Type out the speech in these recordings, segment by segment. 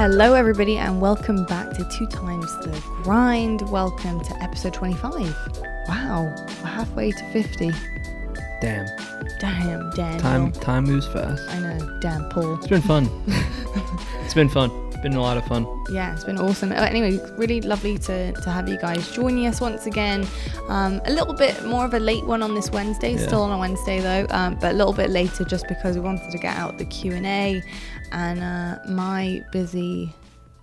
Hello, everybody, and welcome back to Two Times the Grind. Welcome to episode 25. Wow, we're halfway to 50. Damn. Damn, damn. Time time moves fast. I know, damn, Paul. It's been fun. it's been fun. It's been a lot of fun. Yeah, it's been awesome. Uh, Anyway, really lovely to, to have you guys joining us once again. Um, a little bit more of a late one on this Wednesday, Yeah. still on a Wednesday though, um, but a little bit later just because we wanted to get out the Q and A, and uh, my busy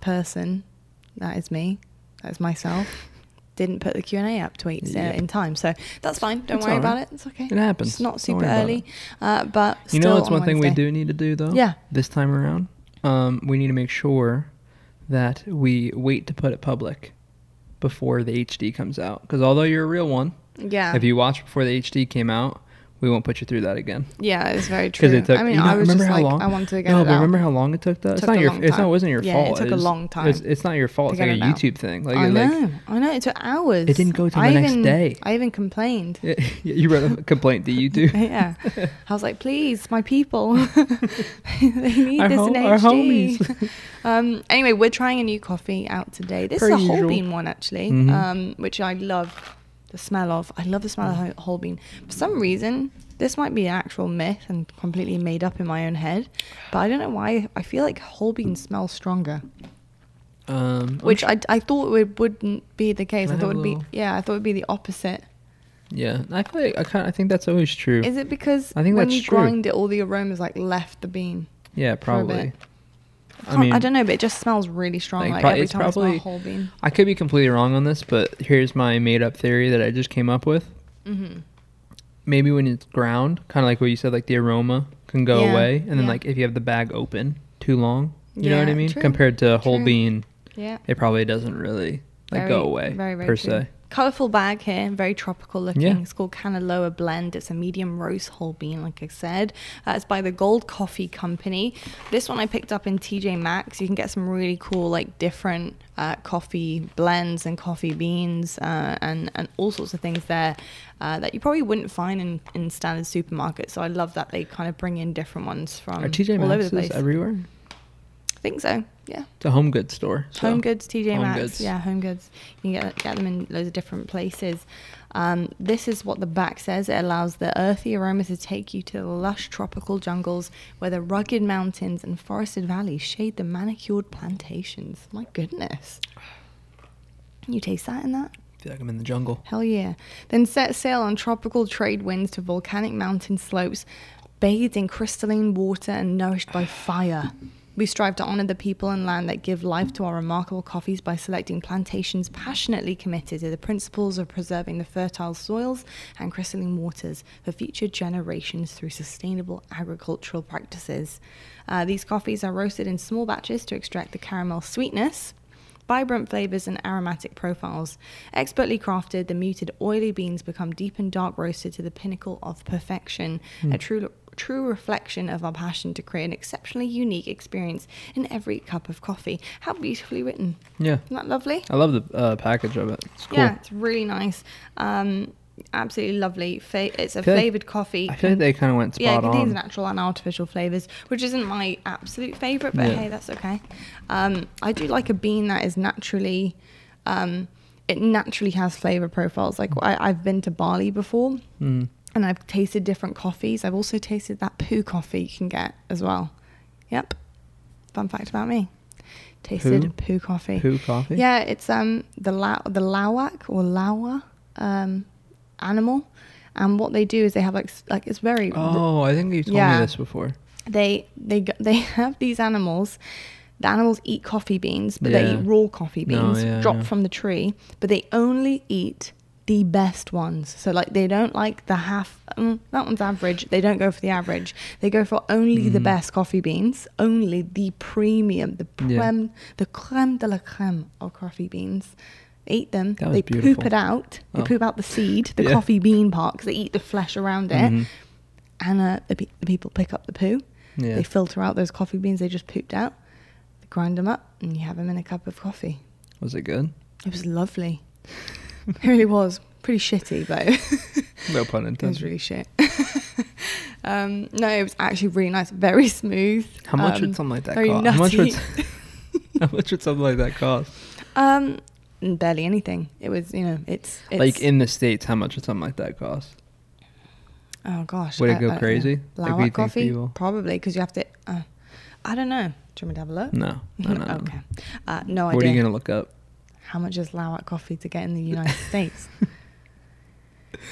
person, that is me, that is myself, didn't put the Q and A up to eight uh, Yep. in time, so that's fine. Don't It's worry all about it. It's okay. It happens. It's not super early, uh, but You know on one thing we do need to do though? Yeah. This time around? Um, we need to make sure that we wait to put it public before the HD comes out. Because although you're a real one, Yeah. if you watch before the HD came out, we won't put you through that again. yeah, it's very true. Because it took. I mean, you know, I was remember just how like, long? I wanted to get no, it but out. remember how long it took though? It's Took not a your. It's not. time. wasn't your Yeah, fault. it took a was- long time It's, it's not your fault. It's like a it out. YouTube thing. Like, I know, like I know. It took hours. It didn't go till I the next even, day. I even complained. you wrote a complaint to YouTube. yeah, I was like, please, my people, they need Our this ho- in our HD. um, anyway, we're trying a new coffee out today. This Per is a whole bean one actually, Mhm. um, which I love the smell of. I love the smell of Mm. whole- whole bean. For some reason, this might be an actual myth and completely made up in my own head, but I don't know why. I feel like whole bean smells stronger. Um, which sure- I, I thought it wouldn't be the case. I I thought it would be yeah. I thought it'd be the opposite. Yeah, I feel like I kind I think that's always true. Is it because I think when you true. grind it, all the aromas like left the bean? yeah, for a bit. probably. I, I mean, I don't know, but it just smells really strong. like, Like, pro- every time I probably- smell whole bean. I could be completely wrong on this, but here's my made up theory that I just came up with. Mm-hmm. Maybe when it's ground, kind of like what you said, like the aroma can go Yeah, away, and then yeah. like if you have the bag open too long, you know what I mean? true, Compared to whole true. bean, Yeah. it probably doesn't really like Very- go away Very, very per true. se. Colourful bag here, very tropical looking. Yeah. It's called Canaloa Blend. It's a medium roast whole bean, like I said. Uh, it's by the Gold Coffee Company. This one I picked up in TJ Maxx. You can get some really cool, like different uh, coffee blends and coffee beans uh, and and all sorts of things there uh, that you probably wouldn't find in, in standard supermarkets. So I love that they kind of bring in different ones from Are TJ all over the place. everywhere? I think so. Yeah. It's a home goods store. so- Home Goods, TJ Home Maxx, Goods. yeah, Home Goods. You can get get them in loads of different places. Um, this is what the back says. It allows the earthy aroma to take you to the lush tropical jungles where the rugged mountains and forested valleys shade the manicured plantations. My goodness. You taste that in that? I feel like I'm in the jungle. Hell yeah. Then set sail on tropical trade winds to volcanic mountain slopes, bathed in crystalline water and nourished by fire. We strive to honor the people and land that give life to our remarkable coffees by selecting plantations passionately committed to the principles of preserving the fertile soils and crystalline waters for future generations through sustainable agricultural practices. Uh, these coffees are roasted in small batches to extract the caramel sweetness, vibrant flavors and aromatic profiles. Expertly crafted, the muted oily beans become deep and dark roasted to the pinnacle of perfection, a true true reflection of our passion to create an exceptionally unique experience in every cup of coffee. How beautifully written. Yeah, Isn't that lovely? I love the uh, package of it. It's cool. Yeah, it's really nice. Um, absolutely lovely. Fa- it's a feel like- flavored coffee. I feel like they kind of went spot yeah, it contains on. natural and artificial flavors, which isn't my absolute favorite, but Yeah. hey, that's okay. Um, I do like a bean that is naturally, um, it naturally has flavor profiles. Like I, I've been to Bali before, Mm. And I've tasted different coffees. I've also tasted that poo coffee you can get as well. Yep. Fun fact about me. Tasted Poo? poo, coffee. Poo coffee. Yeah, it's um the la- the lawak or lawa um animal, and what they do is they have like like it's very Oh, I think you told Yeah. me this before. they they they have these animals. The animals eat coffee beans, but they eat raw coffee No, beans yeah, dropped yeah. from the tree. But they only eat the best ones. So like they don't like the half. Mm, that one's average. They don't go for the average. They go for only the Mhm. best coffee beans, only the premium, the Yeah. creme, the creme de la creme of coffee beans. Eat them. They poop it out. They Oh. poop out the seed, the Yeah. coffee bean part, 'cause they eat the flesh around it. Mhm. And uh, the, pe- the people pick up the poo. Yeah. They filter out those coffee beans they just pooped out. They grind them up, and you have them in a cup of coffee. Was it good? It was lovely. it really was. Pretty shitty, though. No pun intended. it was really shit. um, no, it was actually really nice. Very smooth. How much um, would something like that cost? How much would nutty. How much would something like that cost? Um, barely anything. It was, you know, it's, it's like in the states, how much would something like that cost? oh gosh, Would it I- go I crazy? Like, what Luwak think coffee, people- probably because you have to. Uh, I don't know. Do you want me to have a look? No, no, no. no. okay. Uh, no What idea. are you gonna look up? How much is Luwak coffee to get in the United States?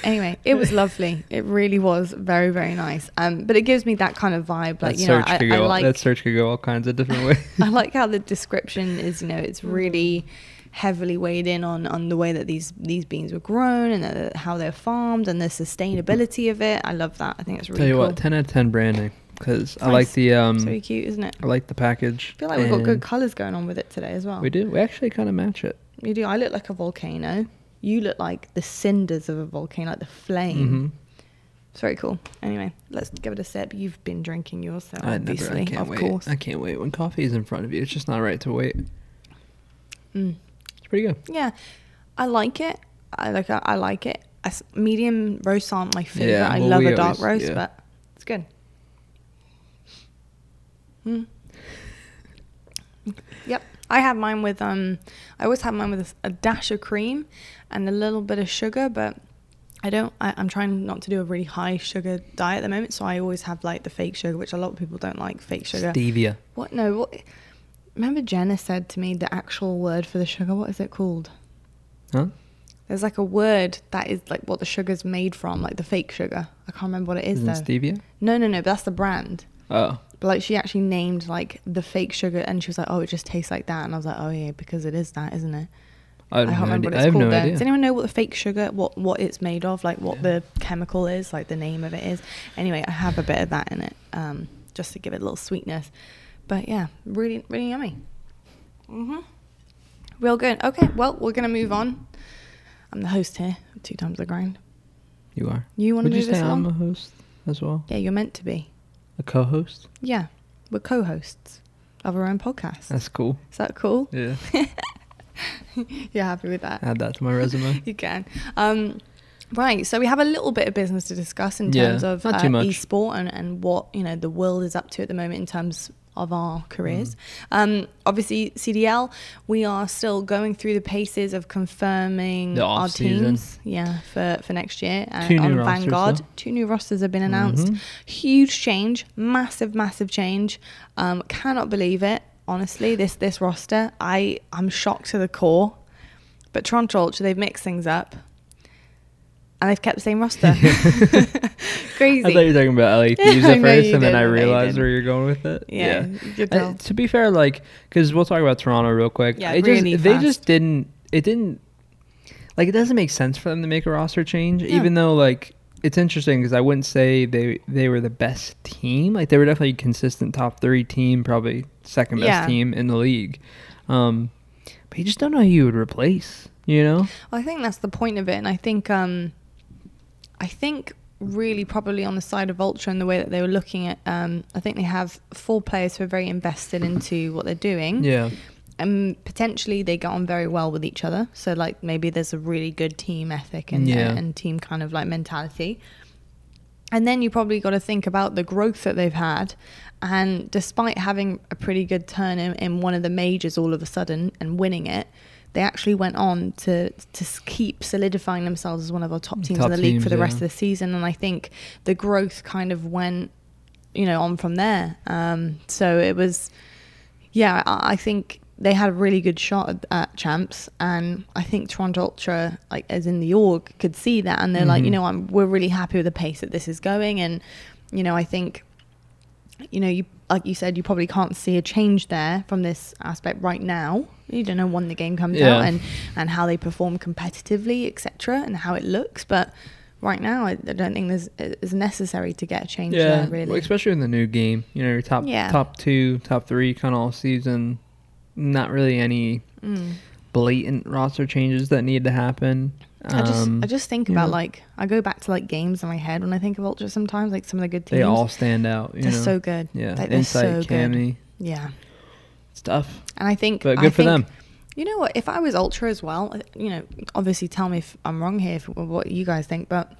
Anyway, it was lovely. It really was very, very nice. Um, but it gives me that kind of vibe. Like that you know, search I, could I go. like that search could go all kinds of different ways. I like how the description is, you know, it's really heavily weighed in on on the way that these these beans were grown and how they're farmed and the sustainability of it. I love that. I think it's really Tell you cool. what, ten out of ten branding because I like the um, so cute, isn't it? I like the package. I feel like we've got good colors going on with it today as well. We do. We actually kind of match it. You do. I look like a volcano. You look like the cinders of a volcano, like the flame. hmm It's very cool. Anyway, let's give it a sip. You've been drinking yours, so I never. obviously, I can't of wait. course. I can't wait when coffee is in front of you. It's just not right to wait. Mm. It's pretty good. Yeah, I like it. I like. I like it. As medium roasts aren't my favorite. Yeah, I love a dark always- roast, yeah. but it's good. Hmm. Yep, I have mine with um. I always have mine with a dash of cream and a little bit of sugar, but I don't. I, I'm trying not to do a really high sugar diet at the moment, so I always have like the fake sugar, which a lot of people don't like fake sugar. Stevia. What? No. What? Remember, Jenna said to me the actual word for the sugar. What is it called? Huh? There's like a word that is like what the sugar's made from, like the fake sugar. I can't remember what it is Isn't though. stevia? No, no, no. But that's the brand. Oh, But like she actually named like the fake sugar, and she was like, "Oh, it just tastes like that." And I was like, "Oh yeah, because it is that, isn't it?" I, have I can't no remember idea. what I it's have called. no though. idea. Does anyone know what the fake sugar, what what it's made of, like what Yeah. the chemical is, like the name of it is? Anyway, I have a bit of that in it, um, just to give it a little sweetness. But yeah, really, really yummy. Mhm. Real good. Okay, well, we're gonna move on. I'm the host here, two times the grind. You are. You want to Would you move say this I'm along? a host as well? Yeah, you're meant to be. A co-host? Yeah, we're co-hosts of our own podcast. That's cool. Is that cool? Yeah. You're happy with that? Add that to my resume. you can. Um, right. So we have a little bit of business to discuss in Yeah, terms of not uh, esport and, and what you know the world is up to at the moment in terms of our careers. Mm. Um, obviously, CDL, we are still going through the paces of confirming The our teams. Yeah, for for next year. Uh, Two new on rosters, Vanguard, two new rosters have been announced. Mhm. Huge change, massive, massive change. Um, cannot believe it. Honestly, this this roster, I I'm shocked to the core. But Toronto Ultra, they've mixed things up, and they've kept the same roster. Crazy. I thought you were talking about LAPs I at first, and then I I know you realized where you're going with it. Yeah, could Uh, to be fair, like, because we'll talk about Toronto real quick. Yeah, it really just, they just didn't. It didn't. Like, it doesn't make sense for them to make a roster change, No. even though like it's interesting because I wouldn't say they they were the best team. Like, they were definitely a consistent top three team, probably second best Yeah. team in the league. Um, but you just don't know who you would replace. You know? Well, I think that's the point of it, and I think um, I think really probably on the side of Ultra and the way that they were looking at. Um, I think they have four players who are very invested into what they're doing. Yeah. and potentially they get on very well with each other. So like maybe there's a really good team ethic and Yeah. and team kind of like mentality. And then you probably got to think about the growth that they've had. And despite having a pretty good turn in, in one of the majors all of a sudden and winning it, they actually went on to to keep solidifying themselves as one of our top teams Top in the league teams, for the rest of the season. And I think the growth kind of went, you know, on from there. Um, so it was yeah, I I think they had a really good shot at, at champs, and I think Toronto Ultra, like as in the org, could see that, and they're like, you know, I'm, we're really happy with the pace that this is going, and you know, I think, you know, you like you said, you probably can't see a change there from this aspect right now. You don't know when the game comes Yeah. out and and how they perform competitively, etc., and how it looks, but. Right now, I I don't think there's it's necessary to get a change Yeah, there. Really, well, especially in the new game. You know, your top Yeah. top two, top three, kind of all season. Not really any Mm. blatant roster changes that need to happen. I just Um, I just think about know. like I go back to like games in my head when I think of Ultra sometimes like some of the good teams. they all stand out. You they're know? so good. Yeah, Like, they're Insight, so good. Cammy, Yeah. stuff. And I think But I good for think- them. You know what? If I was Ultra as well, uh, you know, obviously tell me if I'm wrong here, if, what you guys think, but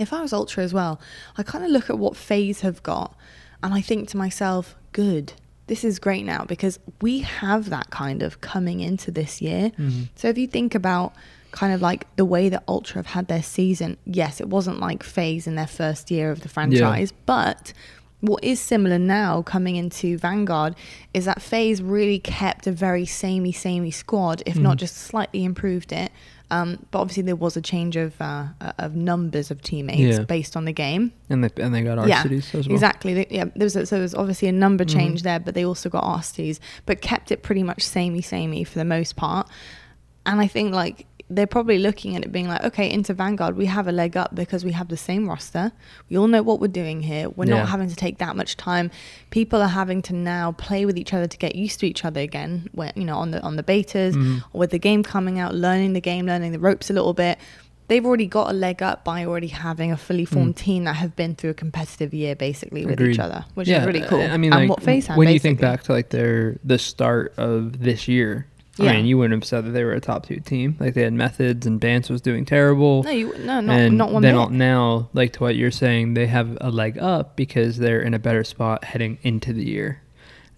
if I was Ultra as well, I kind of look at what FaZe have got and I think to myself, good. this is great now because we have that kind of coming into this year. Mhm. So if you think about kind of like the way that Ultra have had their season, yes, it wasn't like FaZe in their first year of the franchise, but what is similar now coming into Vanguard is that FaZe really kept a very samey, samey squad, if not Mhm. just slightly improved it. Um, but obviously there was a change of uh, of numbers of teammates Yeah. based on the game. And they and they got our Yeah, as well. Exactly. They- Yeah, there was a, so there was obviously a number Mhm. change there, but they also got Arcitys, but kept it pretty much samey, samey for the most part. And I think like they're probably looking at it being like, okay, into Vanguard, we have a leg up because we have the same roster. We all know what we're doing here. We're Yeah. not having to take that much time. People are having to now play with each other to get used to each other again. When you know on the on the betas Mhm. or with the game coming out, learning the game, learning the ropes a little bit. They've already got a leg up by already having a fully formed Mm. team that have been through a competitive year basically with Agreed. each other, which yeah, is really cool. I mean, and like, what FaZe had when you think back to like their the start of this year, Yeah. I mean, you wouldn't have said that they were a top two team. Like they had Methodz, and Bance was doing terrible. no, you no, not and not one then all- now, like to what you're saying, they have a leg up because they're in a better spot heading into the year,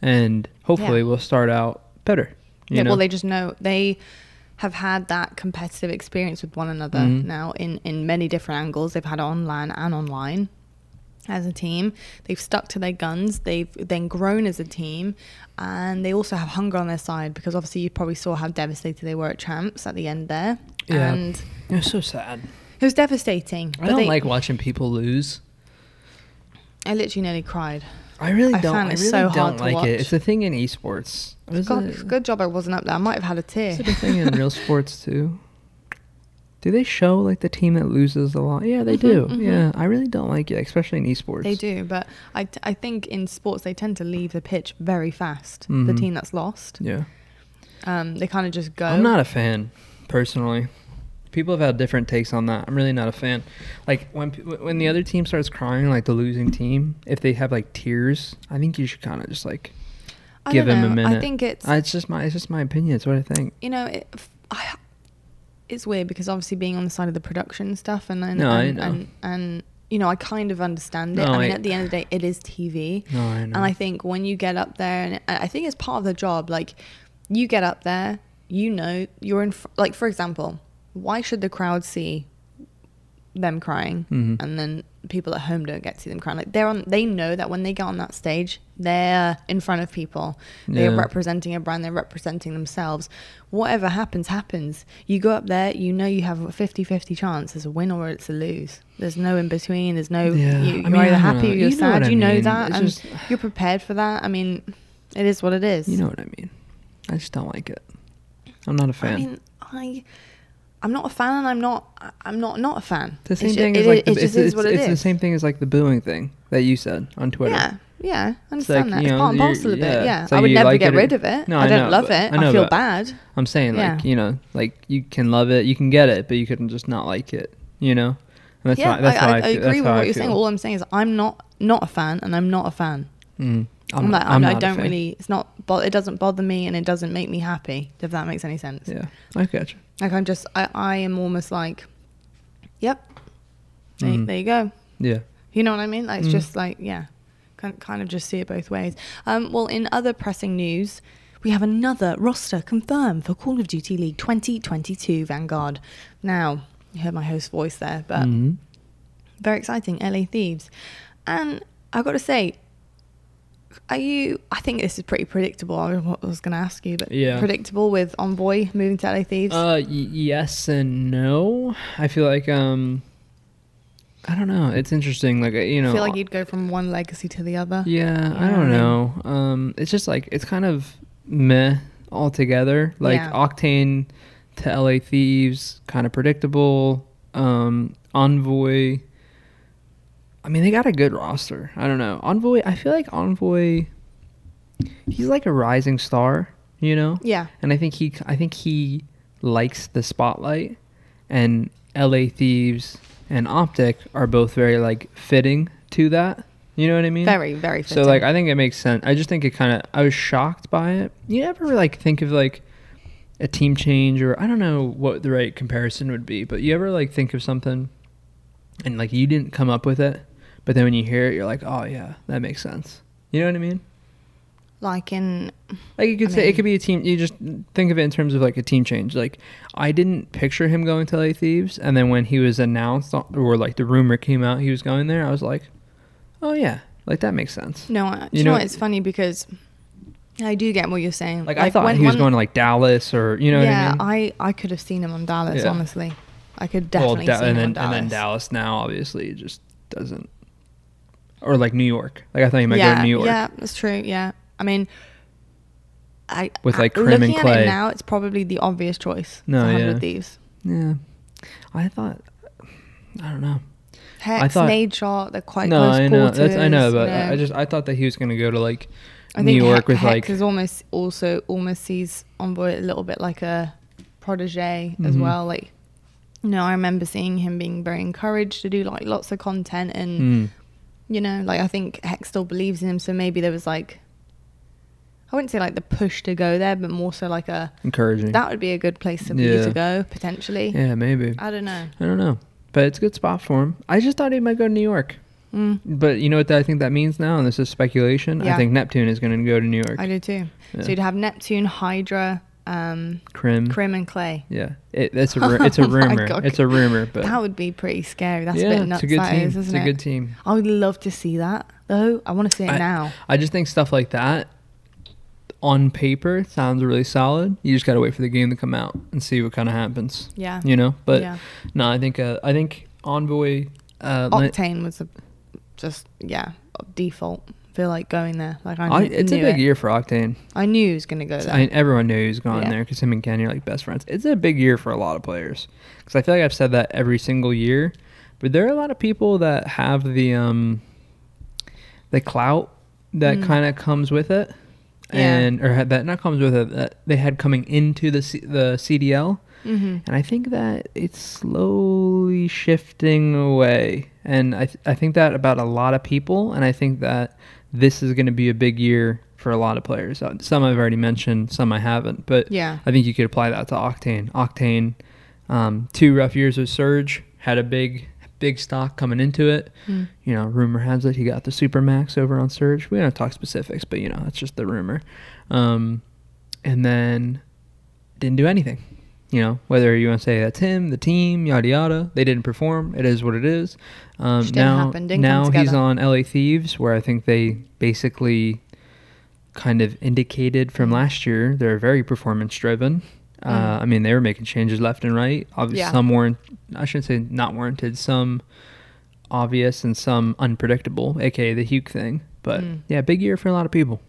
and hopefully Yeah. we'll start out better. You yeah, know? well, they just know they have had that competitive experience with one another Mhm. now in in many different angles. They've had online and online as a team. They've stuck to their guns. They've then grown as a team, and they also have hunger on their side because obviously you probably saw how devastated they were at champs at the end there, Yeah. and it was so sad. it was devastating. I don't they, like watching people lose. I literally nearly cried. I really I don't. found I really so don't hard to like watch. it. It's a thing in esports. God, it's good job I wasn't up there. I might have had a tear. Is it a thing in real sports too? Do they show like the team that loses a lot? Yeah, they do. Mhm, mhm. Yeah, I really don't like it, especially in esports. They do, but I, I think in sports they tend to leave the pitch very fast. The Mhm. team that's lost, Yeah, um, they kind of just go. I'm not a fan personally. People have had different takes on that. I'm really not a fan. Like when when the other team starts crying, like the losing team, if they have like tears, I think you should kind of just like. I give don't him a minute. I think it's Uh, it's just my it's just my opinion. It's what I think. you know it, I, it's weird because obviously being on the side of the production stuff and and No, I and, know. and, and you know I kind of understand it. No, I mean, I- at the end of the day, it is TV. No, I know. And I think when you get up there, and I think it's part of the job, like you get up there, you know, you're in, fr- like, for example, why should the crowd see them crying Mhm. and then people at home don't get to see them crying? Like, they're on, they know that when they get on that stage, they're in front of people, they're Yeah. representing a brand, they're representing themselves. Whatever happens, happens. You go up there, you know, you have a 50 50 chance. It's a win or it's a lose. There's no in between. There's no, Yeah, you, I you're mean, either happy or you're You know sad. I you know mean. that. It's and just- you're prepared for that. I mean, it is what it is. You know what I mean. I just don't like it. I'm not a fan. I mean, I, I'm not a fan, and I'm not, I- I'm not not a fan. The same It's thing it as like is- the, it it's, is it's, it it's the same thing as like the booing thing that you said on Twitter. Yeah, yeah, I understand like, that. you It's know, part and parcel of yeah. it. Yeah, It's I would never like get it rid of it. No, I I don't know, love it. I I, feel bad. I'm saying like Yeah. you know like you can love it, you can get it, but you can just not like it. You know. And that's yeah, how, that's I, how I, I, I agree that's with what you're saying. All I'm saying is I'm not not a fan, and I'm not a fan. Mm. I'm, like, I'm I'm, not a don't really. It's not. Bo- it doesn't bother me, and it doesn't make me happy. If that makes any sense. Yeah, I got you. Like I'm just. I, I am almost like. Yep. There, Mhm. there you go. Yeah. You know what I mean? Like, it's Mm. just like, yeah, kind kind of just see it both ways. Um, well, in other pressing news, we have another roster confirmed for Call of Duty League 2022 Vanguard. Now, you heard my host's voice there, but Mhm. very exciting. LA Thieves, and I've got to say, are you? I think this is pretty predictable. I was going to ask you, but Yeah. predictable with Envoy moving to LA Thieves. Uh, y- yes and no. I feel like um, I don't know. It's interesting. Like uh, you know, I feel like you'd go from one legacy to the other. Yeah, You I don't what I mean? know. Um, it's just like it's kind of meh altogether. Like Yeah. Octane to LA Thieves, kind of predictable. Um, Envoy. I mean, they got a good roster. I don't know. Envoy. I feel like Envoy. He's like a rising star, you know. Yeah. And I think he. I think he likes the spotlight, and LA Thieves and Optic are both very like fitting to that. You know what I mean? Very, very So like I think it makes sense. I just think it kind of I was shocked by it. You ever like think of like a team change or I don't know what the right comparison would be, but you ever like think of something and like you didn't come up with it, but then when you hear it you're like, "Oh yeah, that makes sense." You know what I mean? Like in Like you could I say it could be a team. You just think of it in terms of like a team change. Like I didn't picture him going to LA Thieves, and then when he was announced or like the rumor came out he was going there, I was like, oh yeah, like that makes sense. no, uh, do You know, know- what? It's funny because I do get what you're saying. Like, I thought when, he was going to like Dallas or you know yeah, what I mean. I, I could have seen him on Dallas. Yeah. Honestly, I could Well, definitely Da- see and him then on Dallas. and then Dallas now obviously just doesn't. Or like New York. Like I thought he might yeah, go to New York. yeah, that's true. Yeah, I mean, I With, I- like, Crim and looking at Clay. it now, it's probably the obvious choice. No, yeah. Hundred Thieves. Yeah. I thought. I don't know. Hex, thought- Nadeshot, they're quite no, close I know. quarters. That's I know, but you I. I just I thought that he was going to go to like I New York Hex, with Hex like is almost also almost sees Envoy a little bit like a protege as Mhm. well. Like, you know, I remember seeing him being very encouraged to do like lots of content, and mm, you know, like I think Hex still believes in him, so maybe there was like, I wouldn't say like the push to go there, but more so like a encouraging. that would be a good place for you to go potentially. yeah, maybe. I don't know. I don't know. But it's a good spot for him. I just thought he might go to New York. Mm, But you know what I think that means now? And this is speculation. I think Neptune is going to go to New York. I do too. Yeah. So you'd have Neptune, Hydra, um, Crim. Crim, and Clay. Yeah. It, it's a ru- it's a Oh rumor. It's a rumor, but that would be pretty scary. That's yeah, a bit nuts. it's a good team. is, it's a it? good team. I would love to see that though. I want to see it I- now. I just think stuff like that on paper sounds really solid. You just got to wait for the game to come out and see what kind of happens. Yeah. You know, but yeah. no, I think uh, I think Envoy uh, Octane was a, just yeah default. Feel like going there. Like I, I, knew, it's a big it. year for Octane. I knew he was gonna go there. I mean, everyone knew he was going Yeah. there because him and Kenny are like best friends. It's a big year for a lot of players because I feel like I've said that every single year, but there are a lot of people that have the um the clout that Mm. kind of comes with it, Yeah. and or had, that not comes with it that they had coming into the C, the CDL, mm-hmm. and I think that it's slowly shifting away, and I th- I think that about a lot of people, and I think that this is going to be a big year for a lot of players. Uh, Some I've already mentioned, some I haven't, but Yeah. I think you could apply that to Octane. Octane, um, two rough years of Surge, had a big big stock coming into it. Mm. You know, rumor has it he got the super max over on Surge. We don't talk specifics, but you know that's just the rumor. Um, and then didn't do anything. You know, whether you want to say that's him, the team, yada yada, they didn't perform. It is what it is. Um, now, now he's on LA Thieves, where I think they basically kind of indicated from last year they're very performance driven. Uh, Mm. I mean, they were making changes left and right. Obviously, Yeah. some weren't. I shouldn't say not warranted. Some obvious and some unpredictable, aka the Huke thing. But Mm. yeah, big year for a lot of people.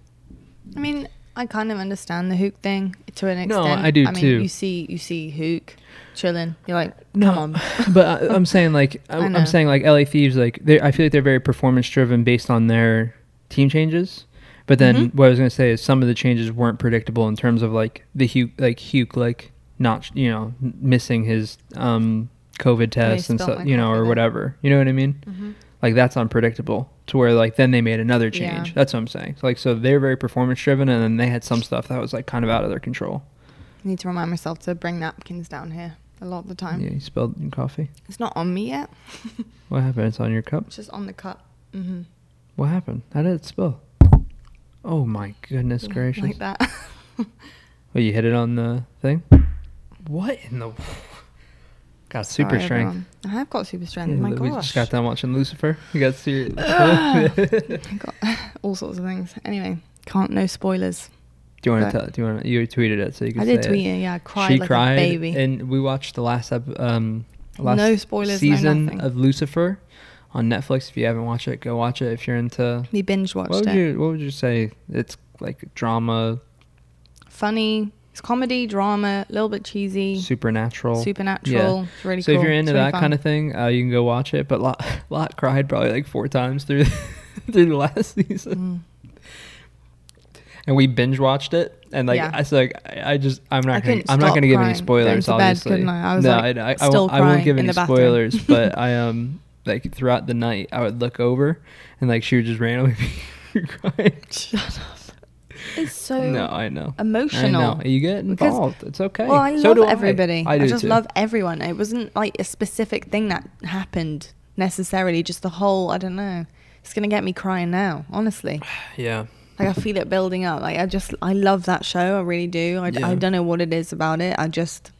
I mean, I kind of understand the Huke thing to an extent. No. I do I mean, too. You see, you see Huke chilling. You're like, No, come on. but I, I'm saying like I, I I'm saying like LA Thieves like I feel like they're very performance driven based on their team changes. But then Mhm. what I was gonna say is some of the changes weren't predictable in terms of like the Huke like Huke like not you know missing his um COVID test and stuff my you know or whatever. You know what I mean? Mhm. Like that's unpredictable. To where like then they made another change. Yeah. That's what I'm saying. So, like so they're very performance driven and then they had some stuff that was like kind of out of their control. I Need to remind myself to bring napkins down here a lot of the time. Yeah, you spilled your coffee. It's not on me yet. What happened? It's on your cup. It's just on the cup. Mm-hmm. What happened? How did it spill? Oh my goodness gracious! Like that. well, you hit it on the thing. What in the? Got super Sorry, strength. everyone. I have got super strength. Yeah, my we gosh. just got done watching Lucifer. You got serious. I got all sorts of things. Anyway, can't no spoilers. Do you want to tell? Do you want? You tweeted it so you can. I did tweet it. it. Yeah, I cried she like cried, a baby. and we watched the last um last No spoilers, season nothing. of Lucifer on Netflix. If you haven't watched it, go watch it. If you're into, we binge watched what would it. you what would you say? It's like drama, Funny. It's comedy, drama, a little bit cheesy, supernatural. supernatural. It's really so cool. if you're into really that fun. kind of thing, uh, you can go watch it. But Lot, Lot cried probably like four times through through the last season, Mm. and we binge watched it. And like Yeah. I so like I I just I'm I not gonna I'm not gonna give any spoilers. To bed, obviously, I? I was, no, like, I, I, I, won't, I won't give any spoilers. but I um like throughout the night I would look over and like she would just randomly be crying. Shut up. It's so no, I know. emotional. I know. You get Because- involved. it's okay. Well, I so love do everybody. I, I, do just too. love everyone. It wasn't like a specific thing that happened necessarily. Just the whole. I don't know. It's gonna get me crying now. Honestly. Yeah. Like I feel it building up. Like I just I love that show. I really do. I, Yeah. I don't know what it is about it. I just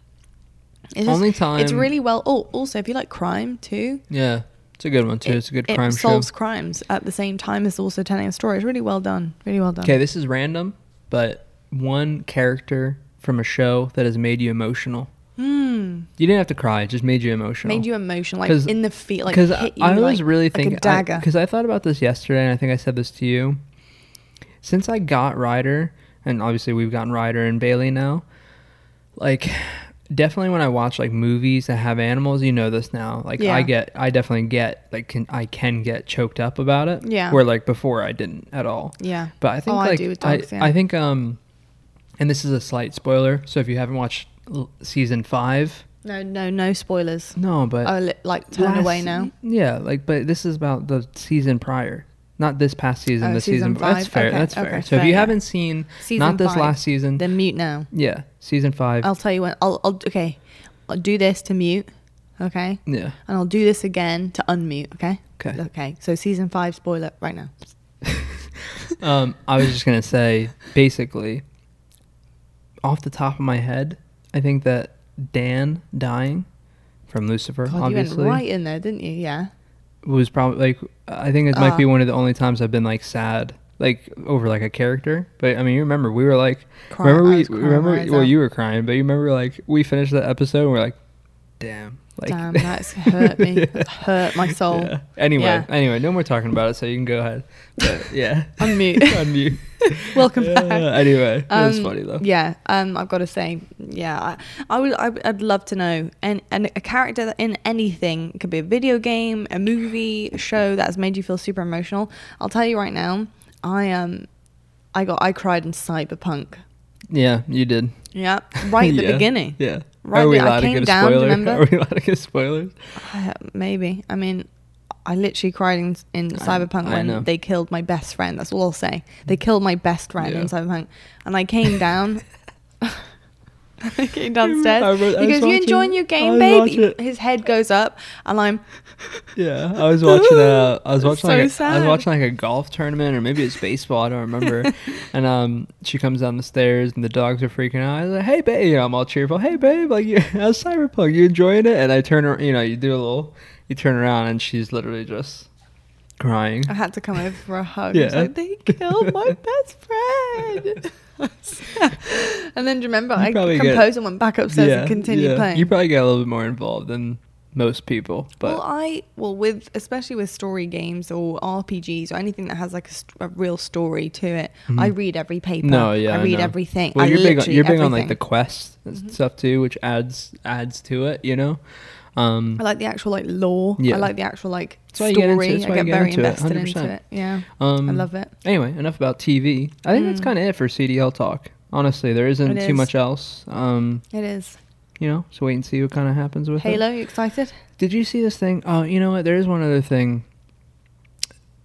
it's just- Only time it's really well. Oh, also if you like crime too, yeah. It's a good one too. it, it's a good crime show. It solves crimes at the same time as also telling a story. It's really well done. Really well done. Okay, this is random, but one character from a show that has made you emotional. Hmm. You didn't have to cry; it just made you emotional. Made you emotional, like in the feel, like because hit you I was like, really like thinking dagger. because I, thought about this yesterday, and I think I said this to you. Since I got Ryder, and obviously we've gotten Ryder and Bailey now, like definitely when I watch like movies that have animals, you know this now. Like Yeah. I get, I definitely get like can I can get choked up about it. Yeah. Where like before I didn't at all. yeah. But I think I like do with I, yeah. I think um, and this is a slight spoiler. So if you haven't watched l- season five, No, no, no spoilers. no, but Oh, li- like turn last- away now. Yeah, like but this is about the season prior, not this past season. Oh, the season season. That's fair. Okay, That's fair. okay, so if you yeah. haven't seen Season not this five. last season, Then mute now. yeah, season 5 I'll tell you when. I'll, I'll okay. I'll do this to mute. Okay. yeah. And I'll do this again to unmute. Okay. Okay. Okay. So season five spoiler right now. um, I was just gonna say, basically, off the top of my head, I think that Dan dying from Lucifer, God, obviously, you went right in there, didn't you? Yeah. Was probably like I think it might be Ah. one of the only times I've been like sad. Like over like a character, but I mean, you remember we were like, Crying- remember we remember well out. you were crying, but you remember like we finished that episode and we're like, damn, like Damn, that's hurt me. Yeah. That's hurt my soul. Yeah. Anyway, Yeah. anyway, no more talking about it, so you can go ahead. But yeah, Unmute. unmute. Welcome back. Anyway, it was Um, funny though. Yeah, um, I've got to say, yeah, I, I would, I, would- I'd love to know, and and a character in anything it could be a video game, a movie, a show that has made you feel super emotional. I'll tell you right now, I um, I got, I cried in Cyberpunk. Yeah, you did. Yeah, right at the beginning. Yeah. Right Are we allowed to came get a down, spoiler? remember? Are we allowed to get spoilers? Uh, maybe. I mean, I literally cried in, in Cyberpunk I when know. they killed my best friend. That's all I'll say. They killed my best friend Yeah. in Cyberpunk, and I came down. I came downstairs. I I he goes, "You watching- enjoying your game, baby?" His head goes up, and I'm. Yeah, I was watching a, I was watching So like a, I was watching like a golf tournament or maybe it's baseball. I don't remember. and um, she comes down the stairs and the dogs are freaking out. I was like, "Hey, babe!" You know, I'm all cheerful. Hey, babe! Like, you, how's Cyberpunk? You enjoying it? And I turn, ar- you know, you do a little, you turn around and she's literally just crying. I had to come over for a hug. Yeah. Like, they killed my best friend. and then remember You I probably get- composed and went back upstairs and continued yeah. playing. You probably get a little bit more involved than most people, but well, I well with especially with story games or RPGs or anything that has like a, a real story to it. I read every paper. Mm-hmm. no, yeah, I read know. everything. Well, I you're big. On, you're big on like. Mm-hmm. the quests and stuff too, which adds adds to it. You know. Um, I like the actual like lore. Yeah. I like the actual like That's why you get into- story. that's why I get get very into it, invested into 100%. it. Yeah, um, I love it. Anyway, enough about TV. I think that's Mm. kind of it for CDL talk. Honestly, there isn't It too much else. Um, It is. you know, so wait and see what kind of happens with Halo, it. you excited? Did you see this thing? Oh, you know what? There is one other thing.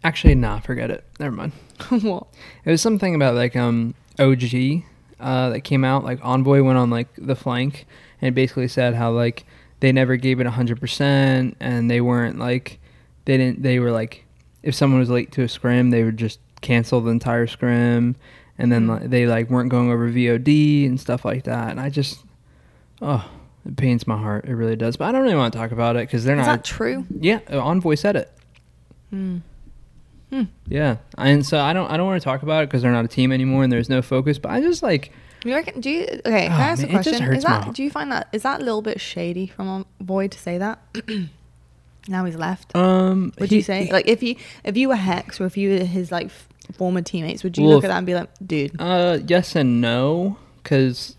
Actually, nah, forget it. Never mind. what? It was something about like um OG uh, that came out. Like Envoy went on like the flank and basically said how like they never gave it hundred percent and they weren't like they didn't they were like if someone was late to a scrim they would just cancel the entire scrim and then Mm. like, they like weren't going over VOD and stuff like that and I just oh it pains my heart it really does but I don't really want to talk about it because they're Is not that true? yeah Envoy said it Hmm. yeah and so I don't I don't want to talk about it because they're not a team anymore and there's no focus but I just like You reckon? Do you? Okay, can Oh, I ask man, a question? Is that? Do you find that is that a little bit shady from Void to say that? now he's left. um Would he- you say like if you if you were Hex or if you were his like former teammates, would you Well, look at that and be like, dude? Uh, yes and no, because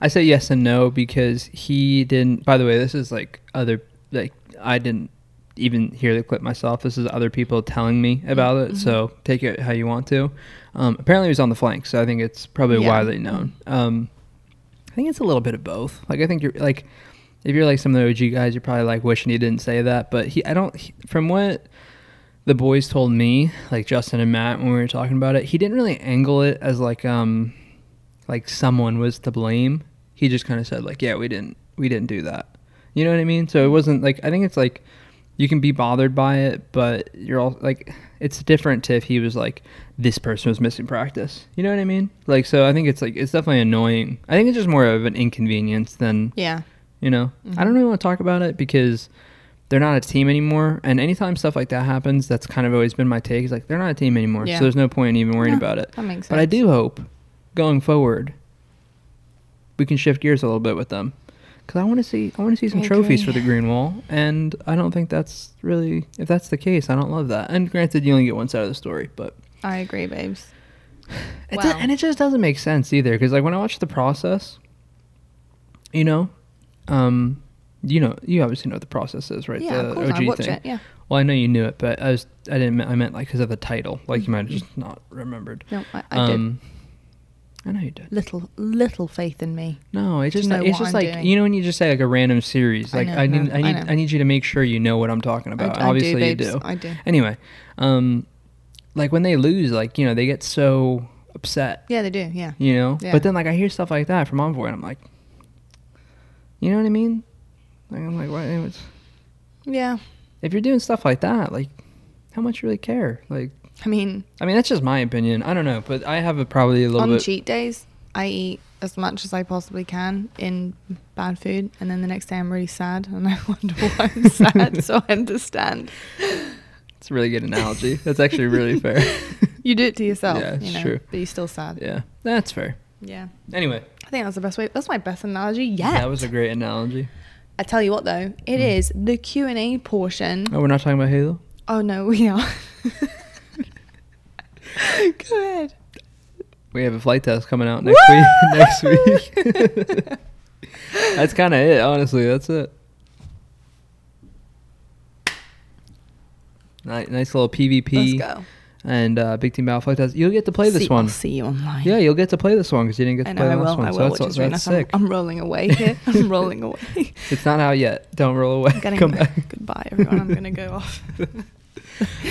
I say yes and no because he didn't. By the way, this is like other like I didn't even hear the clip myself. This is other people telling me about it. So take it how you want to. Um, apparently, he was on the flank, so I think it's probably Yeah. widely known. Um, I think it's a little bit of both. Like I think you're like if you're like some of the OG guys, you're probably like wishing he didn't say that. But he, I don't. He, from what the boys told me, like Justin and Matt, when we were talking about it, he didn't really angle it as like um like someone was to blame. He just kind of said like, yeah, we didn't we didn't do that. You know what I mean? So it wasn't like I think it's like you can be bothered by it, but you're all like, it's different to if he was like, this person was missing practice. You know what I mean? Like, so I think it's like, it's definitely annoying. I think it's just more of an inconvenience than, Yeah. You know, I Mhm. don't really want to talk about it because they're not a team anymore. And anytime stuff like that happens, that's kind of always been my take. Is like, they're not a team anymore. Yeah. So there's no point in even worrying No, about it. That makes sense. But I do hope going forward we can shift gears a little bit with them because I want to see I want to see some I trophies for the green wall, and I don't think that's really if that's the case, I don't love that. And granted, you only get one side of the story, but I agree, babes. it Wow. do- and it just doesn't make sense either because like when I watch the process, you know, um. You know, you obviously know what the process is, right? Yeah, the of course. I OG watch thing. it. Yeah. Well, I know you knew it, but I was I didn't I meant like because of the title. Like you might have just not remembered. No, I, I did. um, I know you did. Little, little faith in me. No, it's just know like, it's just I'm like doing. you know when you just say like a random series. I Like know, I, need no, I I need know. I, need you to make sure you know what I'm talking about. I, Obviously do, you do. I do. Anyway, um, like when they lose, like you know they get so upset. Yeah, they do. Yeah. You know, Yeah. but then like I hear stuff like that from Envoy, and I'm like, you know what I mean? Like I'm like, what? Yeah. if you're doing stuff like that, like how much you really care? Like, I mean, I mean that's just my opinion. I don't know, but I have a probably a little on bit. cheat days, I eat as much as I possibly can in bad food, and then the next day I'm really sad, and I wonder why I'm sad. so I understand. It's a really good analogy. That's actually really fair. You do it to yourself. Yeah, it's you know, true. But you're still sad. yeah, that's fair. Yeah. Anyway, think that's the best way. That's my best analogy yet. that was a great analogy. I tell you what, though, it Mm. is the Q and A portion. Oh, we're not talking about Halo. Oh no, we are. Go ahead. We have a flight test coming out next week. next week. That's kind of it, honestly. That's it. Nice, nice little PvP Let's go. And uh, big team battle flight. You'll get to play this see, one. I'll see you online. Yeah, you'll get to play this one because you didn't get to I play know I the last will. one. I so will, that's, which is that's nice. I'm. I'm rolling away here. I'm rolling away. it's not out yet. Don't roll away. Come back. goodbye, everyone. I'm gonna go off.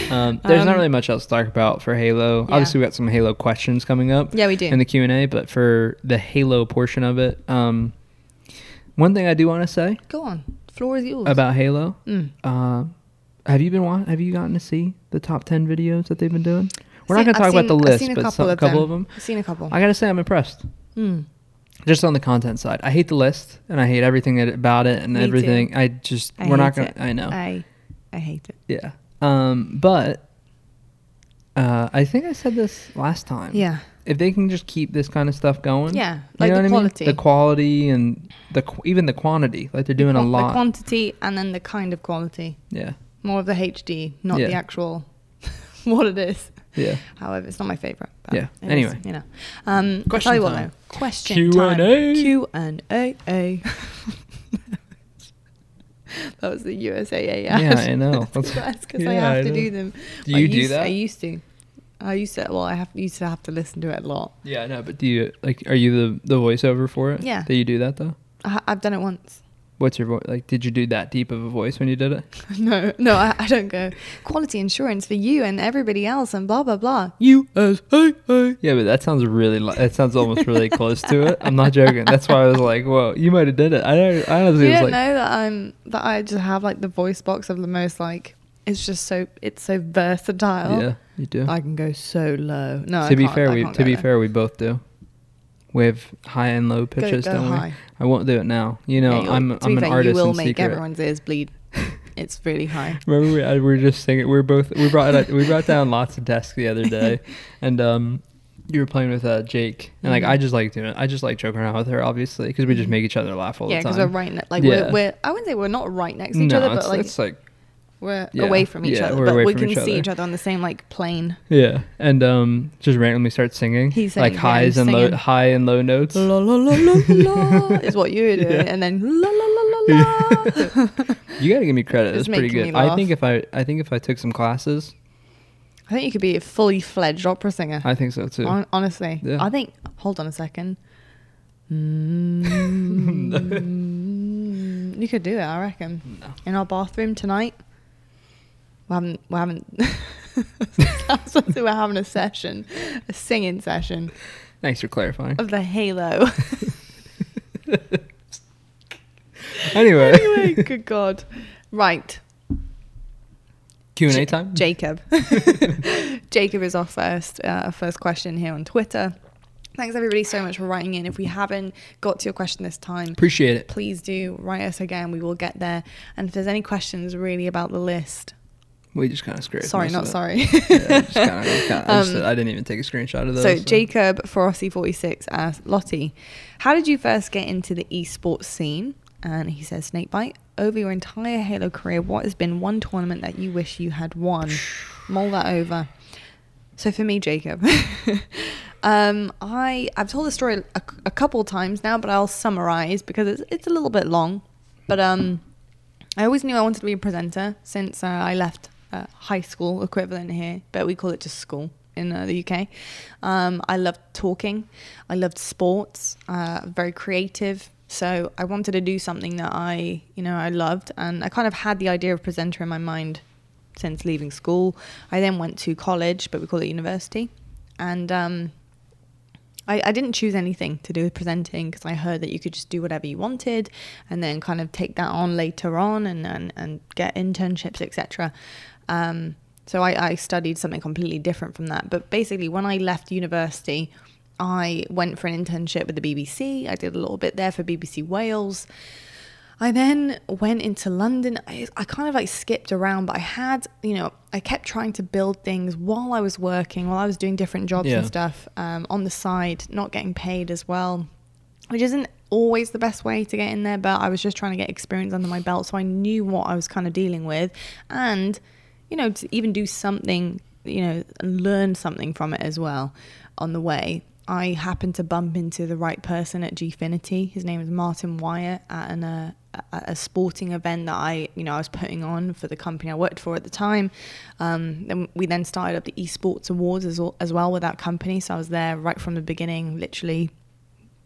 Um, there's not Um, really much else to talk about for Halo. Yeah. Obviously, we got some Halo questions coming up. Yeah, we do. in the Q and A, but for the Halo portion of it, um, one thing I do want to say Go on. Floor is yours. about Halo, Mm. uh, have you been wa- have you gotten to see the top ten videos that they've been doing? We're Seen- not gonna I've talk about the seen- I've list, seen a but couple some, a of couple them. of them. I've seen a couple. I gotta say, I'm impressed. Mm. Just on the content side, I hate the list and I hate everything that, about it and Me too. everything. I just I we're not gonna. it. I know. I, I hate it. yeah. Um, but uh, I think I said this last time. Yeah. If they can just keep this kind of stuff going, Yeah. you Like know the what quality. I mean? The quality and the qu- even the quantity. Like they're doing a lot. The quantity and then the kind of quality. yeah. More of the HD, not Yeah. the actual what it is. Yeah. However, it's not my favorite. Yeah, it is, anyway. you know. Um, Question tell you what time. though. Question Q&A. Q and A. A. that was the USAA ad. Yeah, I know. That's because I have I to know. do them. Do I you do used- that? I used to. I used to. Well, I have used to have to listen to it a lot. Yeah, I know. But do you like? Are you the the voiceover for it? Yeah. Do you do that though? I, I've done it once. What's your voice? Like, did you do that deep of a voice when you did it? No, no, I, I don't go quality insurance for you and everybody else and blah blah blah. You as hey hey. Yeah, but that sounds really. Li- that sounds almost really close to it. I'm not joking. That's why I was like, "Whoa, you might have did it." I don't. I honestly You was don't like, know that I'm that I just have like the voice box of the most like it's just so it's so versatile. "Yeah, you do." I can go so low. No, I to be can't- fair, I we to be fair, we both do. Have high and low pitches, go don't we? I won't do it now. You know, Yeah, I'm I'm an fair, artist You will in make secret. everyone's ears bleed. It's really high. Remember, we, I, we were just singing. We were both. We brought we brought down lots of desks the other day, and um, you were playing with uh, Jake, and like Mhm. I just like doing it. I just like joking around with her, obviously, because we just Mhm. make each other laugh all yeah, the time. Yeah, because we're right ne- like Yeah. we're, we're I wouldn't say we're not right next to each no, other, but like it's like we're yeah, away from each yeah, other, but we can each see each other on the same like plane. yeah, and um, just randomly start singing, He's like highs and low, high and low notes. La la la la la is what you were doing, Yeah. and then la la la la la. You gotta give me credit. It's pretty good. I think if I, I think if I took some classes, I think you could be a fully fledged opera singer. I think so too. Hon- honestly, Yeah. I think. Hold on a second. Mm, you could do it, I reckon. No. In our bathroom tonight. We haven't. We haven't. we're having a session, a singing session Thanks for clarifying. of the Halo. anyway, anyway, good God. Right. Q and A time. Jacob. Jacob is our first uh, first question here on Twitter. Thanks everybody so much for writing in. If we haven't got to your question this time, Appreciate it. please do write us again. We will get there. And if there's any questions really about the list, We just kind of scraped. sorry, not of sorry. Yeah, kinda, kinda, I, just, Um, I didn't even take a screenshot of those. So Jacob Ferossi46 asks Lottie, how did you first get into the esports scene? And he says, Snakebite, over your entire Halo career, what has been one tournament that you wish you had won? Mull that over. So for me, Jacob, um, I I've told the story a, a couple times now, but I'll summarize because it's it's a little bit long. But um, I always knew I wanted to be a presenter since uh, I left uh, high school equivalent here, but we call it just school in uh, the UK. Um, I loved talking. I loved sports. Uh, very creative. So I wanted to do something that I, you know, I loved, and I kind of had the idea of presenter in my mind since leaving school. I then went to college, but we call it university, and um, I, I didn't choose anything to do with presenting because I heard that you could just do whatever you wanted and then kind of take that on later on and, and, and get internships, etc. Um, so I, I studied something completely different from that. But basically, when I left university, I went for an internship with the BBC. I did a little bit there for BBC Wales. I then went into London. I, I kind of like skipped around, but I had, you know, I kept trying to build things while I was working, while I was doing different jobs Yeah. and stuff um, on the side, not getting paid as well, which isn't always the best way to get in there, but I was just trying to get experience under my belt. So I knew what I was kind of dealing with. And, you know, to even do something, you know, and learn something from it as well on the way. I happened to bump into the right person at Gfinity. His name is Martin Wyatt at an, uh, a sporting event that I, you know, I was putting on for the company I worked for at the time. Um, then we then started up the esports awards as well, as well with that company. So I was there right from the beginning, literally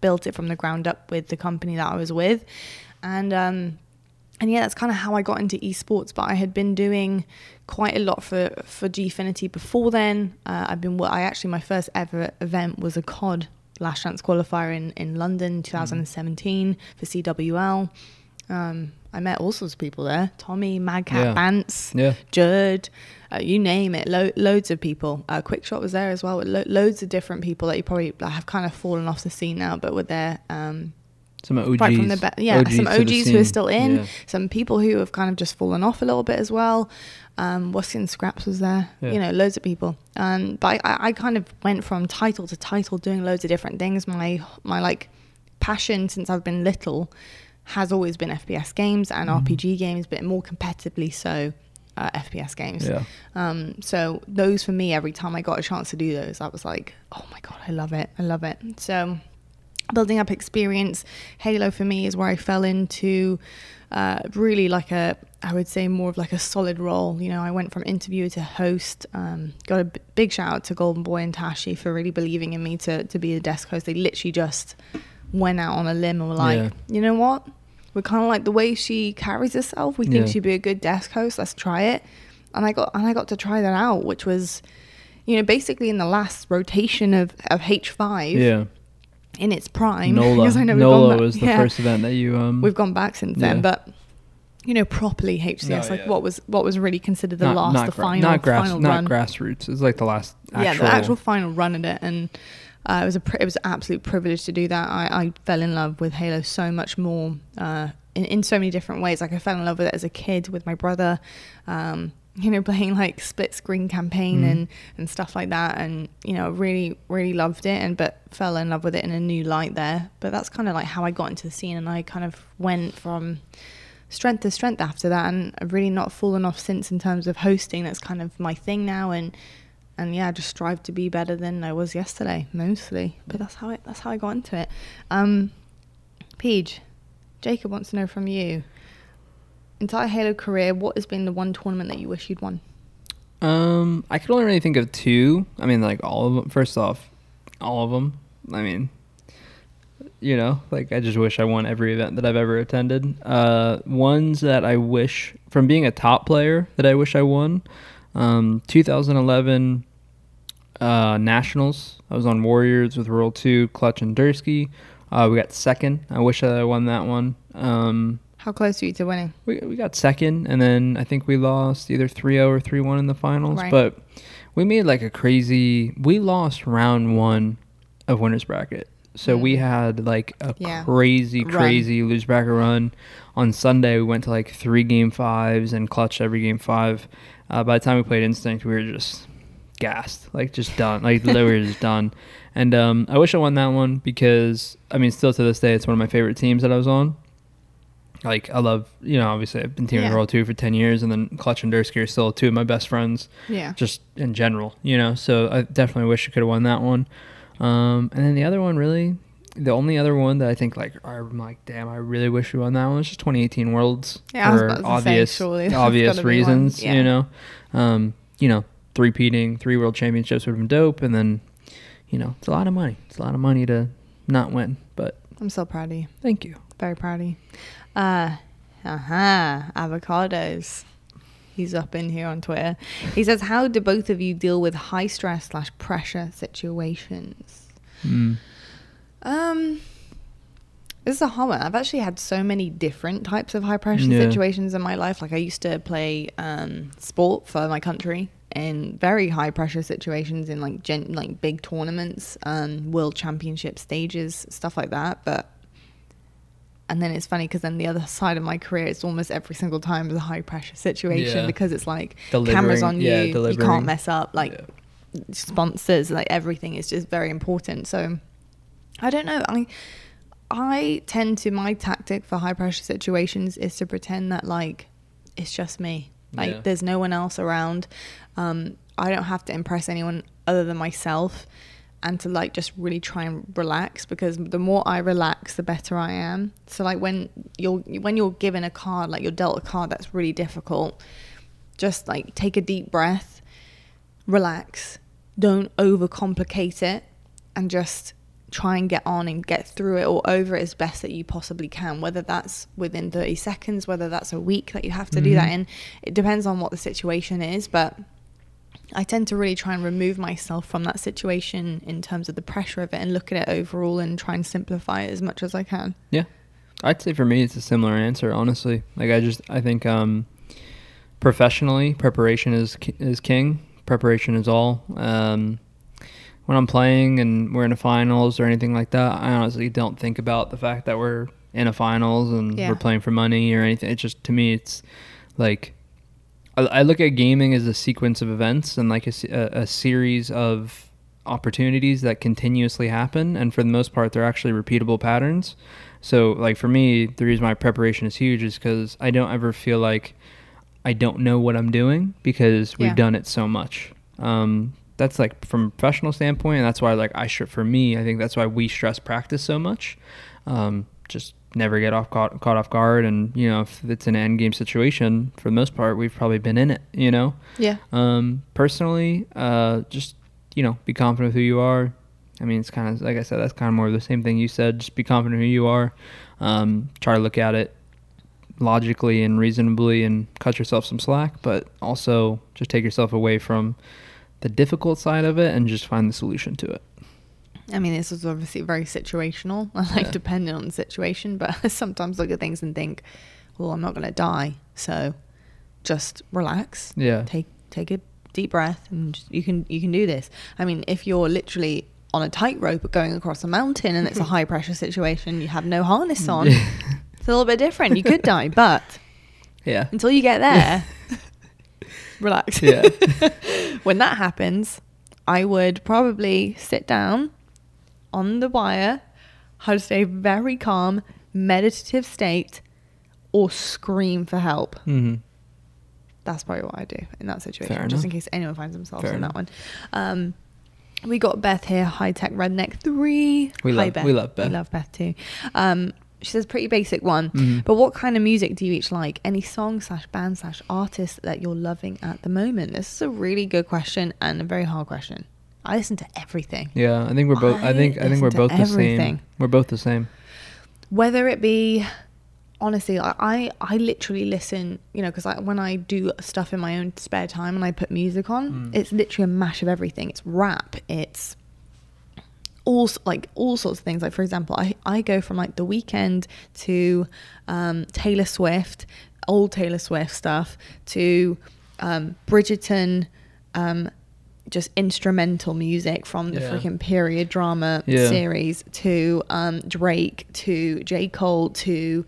built it from the ground up with the company that I was with, and um, and yeah, that's kind of how I got into esports. But I had been doing quite a lot for for Gfinity before then. Uh, I've been I actually my first ever event was a COD Last Chance qualifier in in London, 2017 for CWL. Um, I met all sorts of people there: Tommy, Madcap, Yeah. Bance, Yeah. Jerd, uh, you name it. Lo- loads of people. Uh, Quickshot was there as well. With lo- loads of different people that you probably have kind of fallen off the scene now, but were there. Um, Some OGs. right from the ba- yeah, some OGs who are still in, Yeah. some people who have kind of just fallen off a little bit as well. Um, Scraps was there, Yeah. you know, loads of people. Um, but I, I kind of went from title to title, doing loads of different things. My my like passion since I've been little has always been FPS games and Mm-hmm. RPG games, but more competitively so uh, FPS games. Yeah. Um, so those for me, every time I got a chance to do those, I was like, oh my god, I love it, I love it. So building up experience, Halo for me is where I fell into uh, really like a, I would say more of like a solid role. You know, I went from interviewer to host. Um, got a b- big shout out to Golden Boy and Tashi for really believing in me to to be a desk host. They literally just went out on a limb and were like, Yeah. you know what? We're kind of like the way she carries herself. We think Yeah. she'd be a good desk host. Let's try it. And I got and I got to try that out, which was, you know, basically in the last rotation of of H five Yeah. In its prime. NOLA. because I know NOLA was the yeah, first event that you um. We've gone back since then, but you know, properly HCS, No, like yeah. what was what was really considered the not, last, not the final, not grass, final not run. grassroots. It's like the last. Actual, Yeah, the actual final run at it, and uh, it was a pri- it was an absolute privilege to do that. I, I fell in love with Halo so much more uh, in in so many different ways. Like I fell in love with it as a kid with my brother. Um, you know, playing like split screen campaign Mhm. and, and stuff like that, and you know, really really loved it, and but fell in love with it in a new light there. But that's kind of like how I got into the scene, and I kind of went from strength to strength after that, and I've really not fallen off since in terms of hosting. That's kind of my thing now, and and yeah, I just strive to be better than I was yesterday, mostly. But that's how I that's how I got into it. Um, Peach, Jacob wants to know from you. Entire Halo career, what has been the one tournament that you wish you'd won? Um, I could only really think of two. I mean, like all of them. First off, all of them. I mean, you know, like I just wish I won every event that I've ever attended. Uh, ones that I wish from being a top player that I wish I won. Um, 2011 uh, Nationals. I was on Warriors with Royal2, Clutch and Dursky. Uh, we got second. I wish I won that one. Um, How close are you to winning? We we got second, and then I think we lost either 3-0 or 3-1 in the finals. Right. But we made like a crazy. We lost round one of winners bracket, so we Mm. had like a Yeah. crazy, Run. crazy lose bracket run. On Sunday, we went to like three game fives and clutched every game five. Uh, by the time we played Instinct, we were just gassed, like just done, like literally just done. And um, I wish I won that one because I mean, still to this day, it's one of my favorite teams that I was on. Like I love, you know, obviously I've been teaming Yeah. Royal2 for ten years, and then Clutch and Dursky are still two of my best friends, Yeah. just in general, you know. So I definitely wish I could have won that one. Um, and then the other one, really, the only other one that I think like I'm like, damn, I really wish we won that one was just 2018 Worlds Yeah, for to say, obvious obvious gotta be one. reasons, Yeah. you know. Um, you know, three peating, three world championships would have been dope, and then, you know, it's a lot of money. It's a lot of money to not win, but I'm so proud of you. thank you. Very proud of you. Uh, uh-huh. Avocados. He's up in here on Twitter. He says, "How do both of you deal with high stress slash pressure situations?" Mm. Um, this is a hard one. I've actually had so many different types of high pressure Yeah. situations in my life. Like I used to play um, sport for my country in very high pressure situations in like gen- like big tournaments, um, world championship stages, stuff like that. But and then it's funny because then the other side of my career, it's almost every single time is a high pressure situation Yeah. because it's like Delivering- cameras on you, yeah, you can't mess up. Like Yeah. sponsors, like everything is just very important. So I don't know. I I tend to my tactic for high pressure situations is to pretend that like it's just me. Like there's no one else around. Um, I don't have to impress anyone other than myself and to like just really try and relax because the more I relax the better I am. So like when you're when you're given a card like you're dealt a card that's really difficult, just like take a deep breath, relax, don't overcomplicate it and just try and get on and get through it or over it as best that you possibly can whether that's within 30 seconds whether that's a week that you have to do that mm-hmm. in it depends on what the situation is but I tend to really try and remove myself from that situation in terms of the pressure of it and look at it overall and try and simplify it as much as I can. Yeah. I'd say for me it's a similar answer, honestly. Like I just I think um professionally preparation is is king. Preparation is all. Um when I'm playing and we're in a finals or anything like that, I honestly don't think about the fact that we're in a finals and Yeah. we're playing for money or anything. It's just to me it's like I, I look at gaming as a sequence of events and like a, a, a series of opportunities that continuously happen and for the most part they're actually repeatable patterns. So like for me the reason my preparation is huge is because i don't ever feel like i don't know what i'm doing because we've Yeah. done it so much. Um, that's like from a professional standpoint and that's why like i should for me i think that's why we stress practice so much. Um, just never get off caught, caught off guard and you know if it's an end game situation for the most part we've probably been in it you know Yeah. um, personally, uh, just you know, be confident with who you are. I mean, it's kind of like I said, that's kind of more of the same thing you said. Just be confident who you are. Um, try to look at it logically and reasonably, and cut yourself some slack. But also, just take yourself away from the difficult side of it and just find the solution to it. I mean, this is obviously very situational, like Yeah. depending on the situation. But I sometimes look at things and think, "Well, I'm not going to die, so just relax, Yeah. take take a deep breath, and you can you can do this." I mean, if you're literally on a tightrope going across a mountain and it's a high pressure situation, you have no harness mm. on. it's a little bit different. You could die, but Yeah. until you get there, relax. Yeah. when that happens, I would probably sit down on the wire, how to stay very calm, meditative state, or scream for help. hmm That's probably what I do in that situation, Fair just enough. in case anyone finds themselves Fair in enough. that one. Um, we got Beth here, high tech redneck three. We Hi, love- Beth. we love Beth. We love Beth too. Um, she says pretty basic one, Mhm. but what kind of music do you each like? Any song slash band slash artist that you're loving at the moment? This is a really good question and a very hard question. I listen to everything. Yeah. I think we're both. I, I think. I think we're both to the everything. same. We're both the same. whether it be honestly I, I i literally listen you know because I, when i do stuff in my own spare time and i put music on Mm. it's literally a mash of everything it's rap it's all like all sorts of things. Like for example, I I go from like the Weeknd to um, Taylor Swift, old Taylor Swift stuff to um, Bridgerton. Um, just instrumental music from the Yeah. freaking period drama Yeah. series to um, Drake to J. Cole to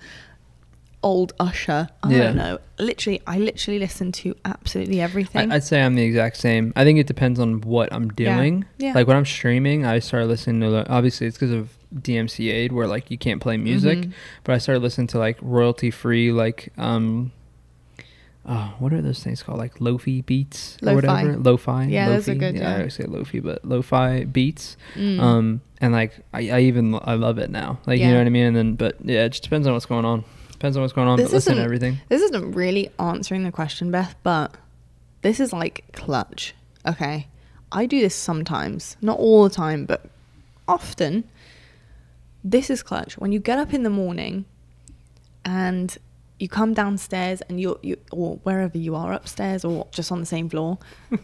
old Usher. I Yeah. don't know. Literally, I literally listen to absolutely everything. I, I'd say I'm the exact same. I think it depends on what I'm doing. Yeah. Like when I'm streaming, I started listening to. Obviously, it's because of DMCA, aid where like you can't play music. Mhm. But I started listening to like royalty free, like um, oh, what are those things called? Like lofi beats or Lo-fi. whatever. Lo-fi. Yeah, those are Lo-fi. good, I always say lofi, but lo-fi beats. Mm. Um, and like I, I even I love it now. Like you know what I mean. And then, but yeah, it just depends on what's going on. Depends on what's going on. This but listen to everything. This isn't really answering the question, Beth, but this is like clutch. Okay. I do this sometimes, not all the time, but often. This is clutch. When you get up in the morning and you come downstairs and you're, you, or wherever you are, upstairs or just on the same floor,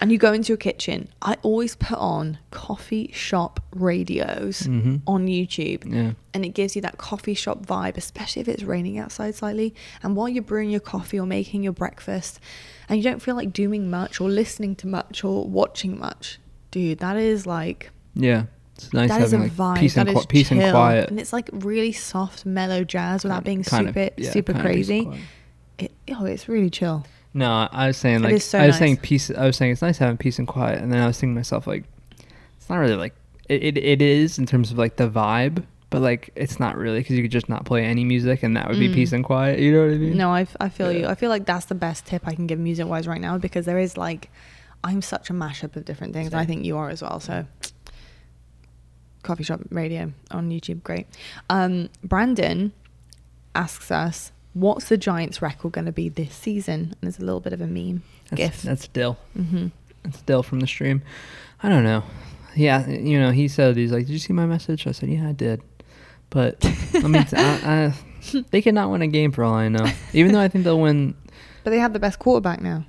and you go into your kitchen, I always put on coffee shop radios Mhm. on YouTube Yeah. and it gives you that coffee shop vibe, especially if it's raining outside slightly. And while you're brewing your coffee or making your breakfast, and you don't feel like doing much or listening to much or watching much, dude, that is like Yeah. It's nice that is having a like vibe. peace and That qui- is peace and quiet. and it's like really soft, mellow jazz without being Kind of- super, yeah, super kind of peace and crazy. It, oh, it's really chill. No, I was saying like so I was nice. saying peace. I was saying it's nice having peace and quiet, and then I was thinking to myself like, it's not really like it. It, it is in terms of like the vibe, but like it's not really because you could just not play any music, and that would be Mm. peace and quiet. You know what I mean? No, I, I feel you. I feel like that's the best tip I can give music wise right now because there is like, I'm such a mashup of different things. and I think you are as well. So, coffee shop radio on YouTube, great. Um, Brandon asks us, "What's the Giants' record going to be this season?" And there's a little bit of a meme That's, gif. That's Dill. hmm That's Dill from the stream. I don't know. Yeah, you know, he said he's like, "Did you see my message?" I said, "Yeah, I did." But I mean, I, I, they could not win a game for all I know. Even though I think they'll win. But they have the best quarterback now.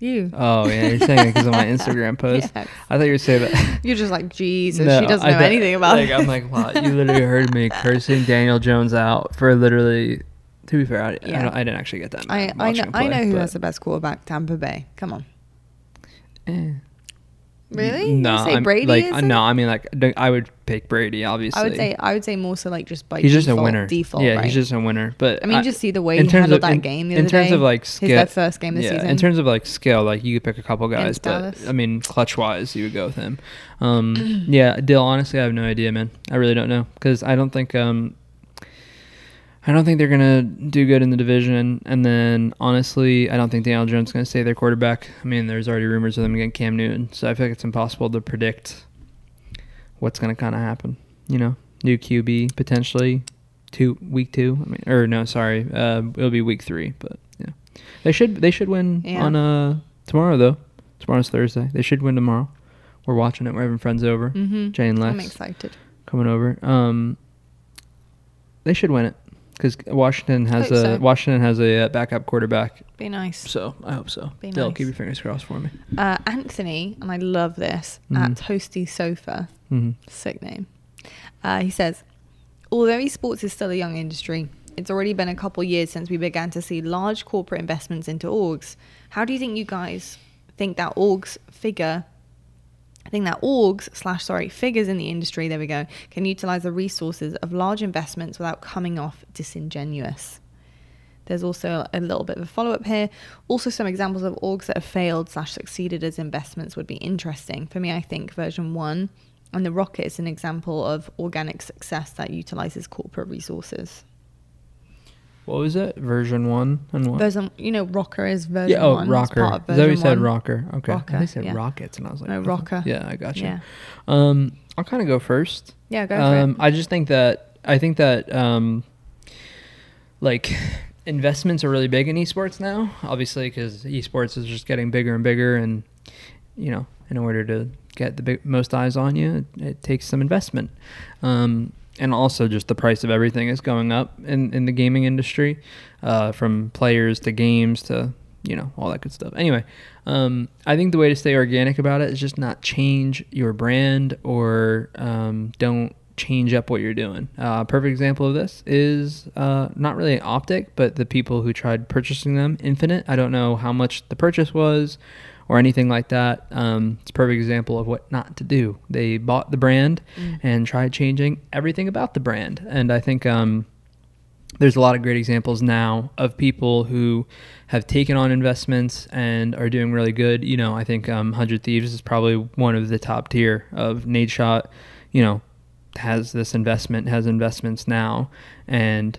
You. Oh yeah, you're saying it because of my Instagram post. Yes. I thought you were saying that. You're just like Jesus. No, she doesn't I know anything about like, it. I'm like, wow, you literally heard me cursing Daniel Jones out for literally. To be fair, I, I, Yeah. don't, I didn't actually get that. I, I know him I know who has the best quarterback. Tampa Bay. Come on. eh. Really? You No, say I'm- Brady Like, uh, no, I mean like I would pick Brady. Obviously, I would say I would say more so like just by he's just a winner. Default, yeah, right? he's just a winner. But I mean, just see the way in he terms handled of- that in- game the in terms day. of, like, his skill- their first game this yeah, season. in terms of like skill, like you could pick a couple guys, but I mean, clutch wise, you would go with him. Um, yeah, Dill. Honestly, I have no idea, man. I really don't know because I don't think um, I don't think they're gonna do good in the division. And then honestly, I don't think Daniel Jones is gonna stay their quarterback. I mean, there's already rumors of them getting Cam Newton, so I feel like it's impossible to predict what's gonna kind of happen. You know, new QB potentially two week two. I mean, or no, sorry, uh, it'll be week three. But yeah, they should they should win Yeah. on uh tomorrow though. Tomorrow's Thursday. They should win tomorrow. We're watching it. We're having friends over. mm-hmm. Jay and Lex I'm excited. coming over. Um, they should win it because Washington has a so. Washington has a uh, backup quarterback. Be nice. So I hope so. Be They'll nice. keep your fingers crossed for me. Uh, Anthony, and I love this Mhm. at Toasty Sofa. hmm Sick name. Uh, he says, although esports is still a young industry, it's already been a couple years since we began to see large corporate investments into orgs. How do you think you guys think that orgs figure? I think that orgs slash sorry figures in the industry there we go can utilize the resources of large investments without coming off disingenuous. There's also a little bit of a follow up here. Also, some examples of orgs that have failed slash succeeded as investments would be interesting. For me, I think version one and the Rocket is an example of organic success that utilizes corporate resources. What was it? Version one and what? Version, you know, Rocker is version yeah. Oh, one. rocker. part of what you version said? one. Rocker. Okay. Rocker, I said yeah. rockets, and I was like, No, rocker. Yeah, I got you. Yeah. Um, I'll kind of go first. Yeah, go um. I just think that I think that um, like investments are really big in esports now. Obviously, because esports is just getting bigger and bigger, and you know, in order to get the big, most eyes on you, it, it takes some investment. Um, and also, just the price of everything is going up in, in the gaming industry, uh, from players to games to you know, all that good stuff. Anyway, um, I think the way to stay organic about it is just not change your brand or um, don't change up what you're doing. Uh, perfect example of this is uh, not really an OpTic, but the people who tried purchasing them, Infinite. I don't know how much the purchase was or anything like that. Um, it's a perfect example of what not to do. They bought the brand Mm. and tried changing everything about the brand. And I think um, there's a lot of great examples now of people who have taken on investments and are doing really good. You know, I think um, 100 Thieves is probably one of the top tier of Nadeshot, you know, has this investment, has investments now, and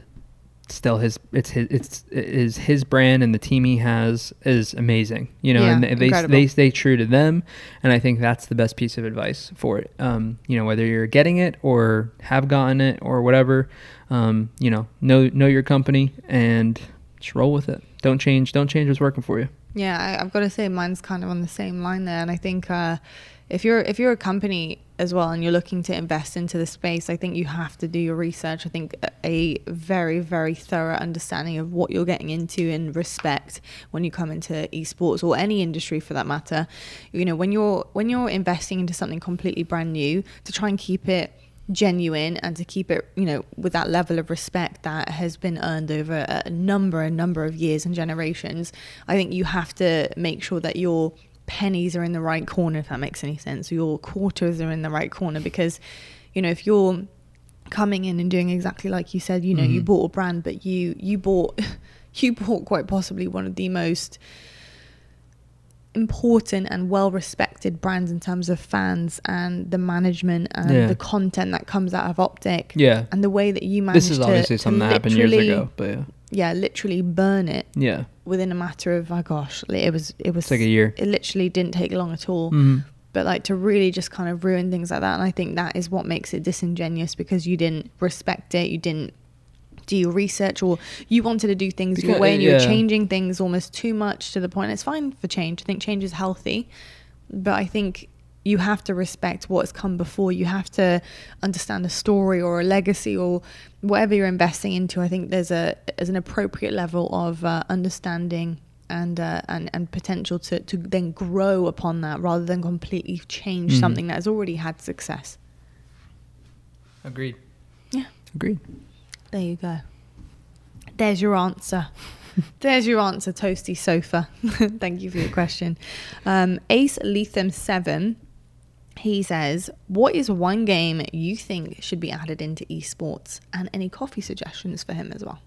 still his it's his it's it is his brand and the team he has is amazing you know Yeah, and they, they they stay true to them and i think that's the best piece of advice for it. Um you know whether you're getting it or have gotten it or whatever um you know know know your company and just roll with it. Don't change don't change what's working for you. Yeah, I, I've got to say mine's kind of on the same line there, and I think uh, if you're if you're a company as well and you're looking to invest into the space, I think you have to do your research. I think a- very very thorough understanding of what you're getting into and respect when you come into esports or any industry for that matter. You know, when you're when you're investing into something completely brand new, to try and keep it genuine and to keep it you know with that level of respect that has been earned over a number a number of years and generations i think you have to make sure that your pennies are in the right corner if that makes any sense your quarters are in the right corner because you know if you're coming in and doing exactly like you said you know you Mhm. bought a brand but you you bought you bought quite possibly one of the most important and well respected brands in terms of fans and the management and Yeah. the content that comes out of Optic. yeah And the way that you managed this is obviously something that happened years ago but yeah Yeah, literally burn it yeah within a matter of oh gosh, it was it was it's like a year it literally didn't take long at all. Mhm. But like to really just kind of ruin things like that, and I think that is what makes it disingenuous because you didn't respect it, you didn't do your research, or you wanted to do things your way, and you were yeah. changing things almost too much to the point. It's fine for change. I think change is healthy, but I think you have to respect what's come before. You have to understand a story or a legacy or whatever you're investing into. I think there's a there's an appropriate level of uh, understanding and uh, and and potential to to then grow upon that rather than completely change Mhm. something that has already had success. agreed Yeah. agreed There you go. There's your answer. There's your answer, Toasty Sofa. Thank you for your question. Um, Ace Lethem Seven. He says, "What is one game you think should be added into esports, and any coffee suggestions for him as well?"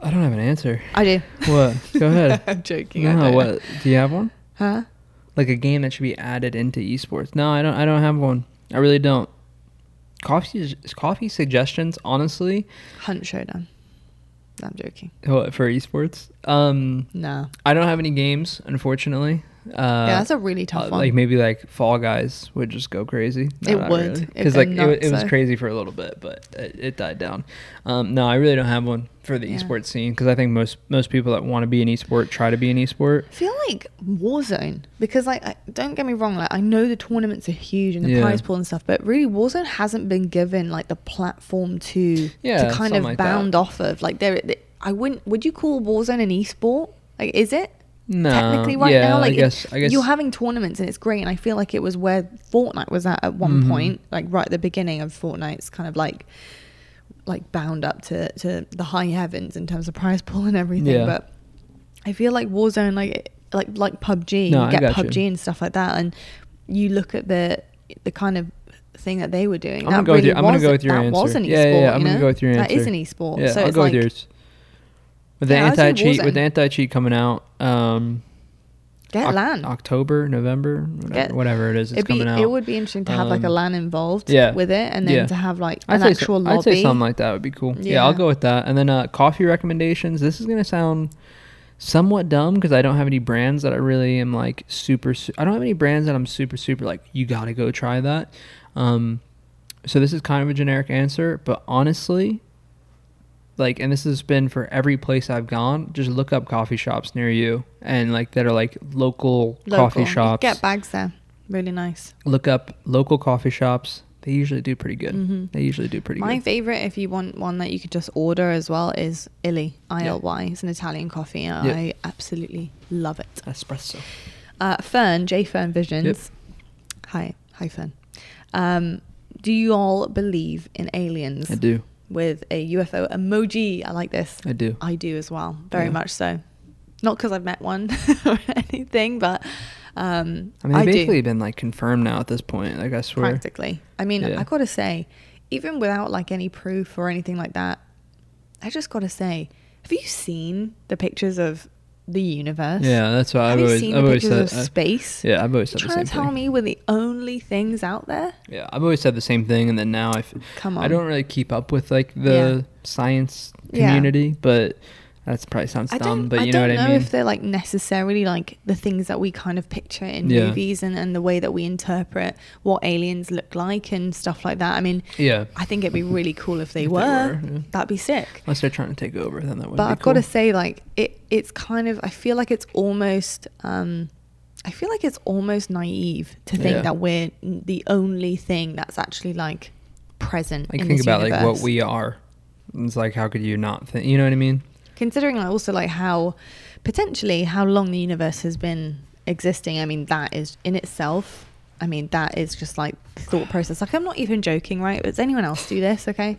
i don't have an answer I do. what go ahead I'm joking. I no what do you have one Huh? like a game that should be added into esports. No, I don't. I don't have one. I really don't. Coffee coffee suggestions, honestly, Hunt Showdown. I'm joking. what, for esports. Um, No. I don't have any games, unfortunately. Uh, yeah, that's a really tough uh, one. Like maybe like Fall Guys would just go crazy. It would. Because go like it, it was crazy for a little bit, but it, it died down. Um, no, I really don't have one for the Yeah. esports scene because I think most most people that want to be an esport try to be an esport. I feel like Warzone because like I, don't get me wrong like I know the tournaments are huge and the Yeah. prize pool and stuff but really Warzone hasn't been given like the platform to Yeah, to kind of like that. bound off of like there I wouldn't would you call Warzone an esport like is it No, technically right yeah, now like I guess I guess you're having tournaments and it's great and I feel like it was where Fortnite was at at one Mhm. point like right at the beginning of Fortnite's kind of like like bound up to to the high heavens in terms of prize pool and everything Yeah. but I feel like Warzone, like like like PUBG, No, you get got you. PUBG and stuff like that, and you look at the the kind of thing that they were doing. I'm that gonna go with your- I'm gonna go with your that was answer. an Yeah, yeah, esport. yeah, I'm you gonna go with your That is answer. an esport. Yeah, so I'll it's go like, with yours. With the Yeah, anti cheat, with the anti cheat coming out, um, get Oc- LAN. October, November, whatever, Get- whatever it is, it's It'd be, coming out. it would be interesting to have like a Um, LAN involved yeah. with it, and then Yeah. to have like I'd an say, actual so, lobby. I'd say something like that would be cool. Yeah, I'll go with that. And then uh, coffee recommendations. This is gonna sound somewhat dumb because I don't have any brands that I really am like super. Su- I don't have any brands that I'm super super like. You gotta go try that. Um, so this is kind of a generic answer, but honestly, like, and this has been for every place I've gone. Just look up coffee shops near you and like that are like local, Local. coffee You shops Get bags there. Really nice. look up local coffee shops. they usually do pretty good. Mhm. They usually do pretty My good. My favorite, if you want one that you could just order as well, is Illy. I L Y. It's an Italian coffee. and Yep. I absolutely love it. Espresso. Uh, Fern, J Fern Visions. Hi, hi Fern. Um, do you all believe in aliens? I do. With a UFO emoji. I like this. I do. I do as well, very Yeah. much so. Not because I've met one or anything, but um, I mean, they've do. basically been like confirmed now at this point. Like I swear. practically. I mean, Yeah. I gotta say, even without like any proof or anything like that, I just gotta say, have you seen the pictures of the universe? Yeah, that's what I've always. seen I've always said. of uh, space? yeah, I've always You're said the trying to tell thing. me we're the only things out there? Yeah, I've always said the same thing, and then now I. F- Come on. I don't really keep up with like the Yeah. science Yeah. community, but that's probably sounds I dumb. but I you know don't know if they're like necessarily like the things that we kind of picture in Yeah. movies and, and the way that we interpret what aliens look like and stuff like that. I mean, yeah, I think it'd be really cool if they If they were. were, yeah. That'd be sick. unless they're trying to take over, then that would. Be. But I've got to say, like it, it's kind of. I feel like it's almost. Um, I feel like it's almost naive to think Yeah. that we're the only thing that's actually like present. Like in think about like what we are. It's like how could you not think? You know what I mean? Considering also like how potentially how long the universe has been existing. I mean, that is in itself. I mean, that is just like thought process. Like, I'm not even joking, right? Does anyone else do this? Okay,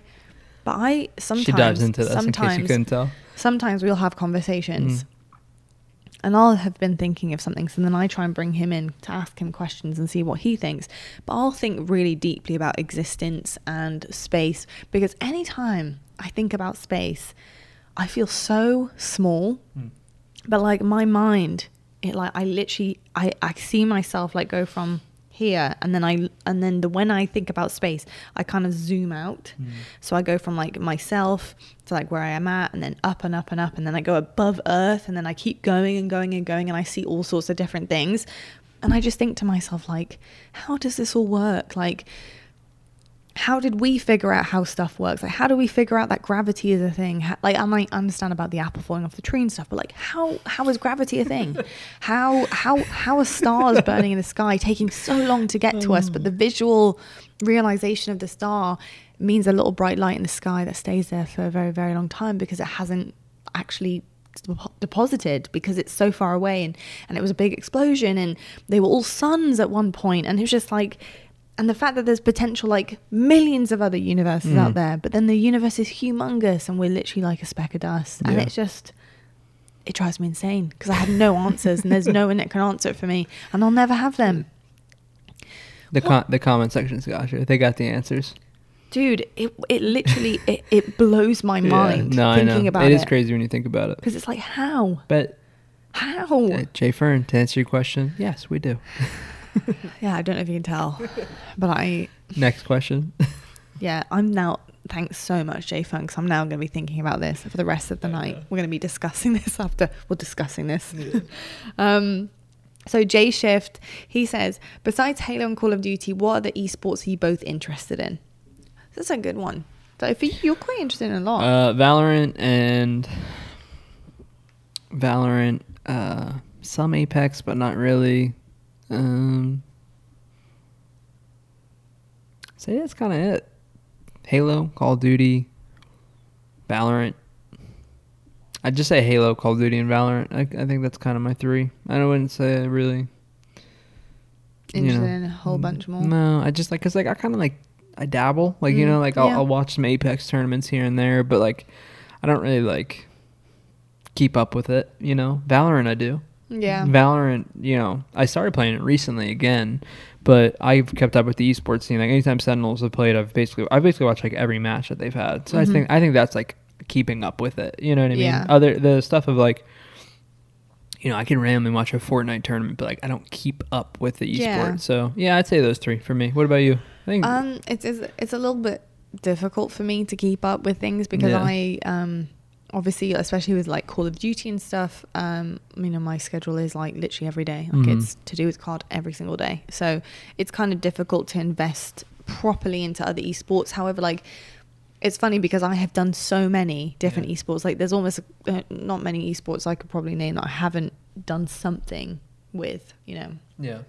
but I sometimes she dives into this in case you sometimes couldn't tell. sometimes we'll have conversations Mhm. and I'll have been thinking of something, so then I try and bring him in to ask him questions and see what he thinks. But I'll think really deeply about existence and space because anytime I think about space, I feel so small. Hmm. But like my mind, it like I literally I, I see myself like go from here and then I and then the when I think about space, I kind of zoom out. Hmm. So I go from like myself to like where I am at and then up and up and up and then I go above earth and then I keep going and going and going and I see all sorts of different things. And I just think to myself like how does this all work? Like how did we figure out how stuff works? Like, how do we figure out that gravity is a thing? How, like, I might understand about the apple falling off the tree and stuff, but like, how how is gravity a thing? how how how are stars burning in the sky taking so long to get to us? But the visual realization of the star means a little bright light in the sky that stays there for a very very long time because it hasn't actually deposited because it's so far away and and it was a big explosion and they were all suns at one point and it was just like and the fact that there's potential like millions of other universes Mm. out there but then the universe is humongous and we're literally like a speck of dust and Yeah. it's just it drives me insane because i have no answers and there's no one that can answer it for me and i'll never have them The con- the comment section's got you. They got the answers. dude it, it literally it, it blows my Yeah, mind no, I thinking know. about it it is crazy when you think about it. because it's like how But how uh, Jay Fern, to answer your question, yes, we do. yeah i don't know if you can tell but i Next question. Yeah, I'm now. Thanks so much, Jay Funk. I'm now going to be thinking about this for the rest of the night. We're going to be discussing this after we're discussing this. um, so Jay Shift, he says, besides Halo and Call of Duty, what other esports are you both interested in? That's a good one. So for you, you're quite interested in a lot. Uh, Valorant and Valorant, uh, some Apex, but not really. Um, so yeah, that's kind of it. Halo, Call of Duty, Valorant. I'd just say Halo, Call of Duty, and Valorant. I, I think that's kind of my three. I wouldn't say I really. you interested know, in a whole bunch more. No, I just like cause like I kind of like I dabble, like you Mm, know, like I'll, yeah. I'll watch some Apex tournaments here and there, but like I don't really like keep up with it. You know, Valorant I do. Yeah. Valorant, you know, I started playing it recently again, but I've kept up with the esports scene. Like anytime Sentinels have played, I've basically I've basically watched like every match that they've had. So Mhm. I think I think that's like keeping up with it. You know what I mean? Yeah. Other the stuff of like you know, I can randomly watch a Fortnite tournament, but like I don't keep up with the esport. Yeah. So yeah, I'd say those three for me. What about you? I think Um, it's, it's it's a little bit difficult for me to keep up with things because Yeah. I um obviously especially with like Call of Duty and stuff. Um, you know my schedule is like literally every day. Like Mhm. it's to do with COD every single day, so it's kind of difficult to invest properly into other esports. However, like it's funny because I have done so many different Yeah. esports. Like there's almost uh, not many esports I could probably name that I haven't done something with. You know. yeah.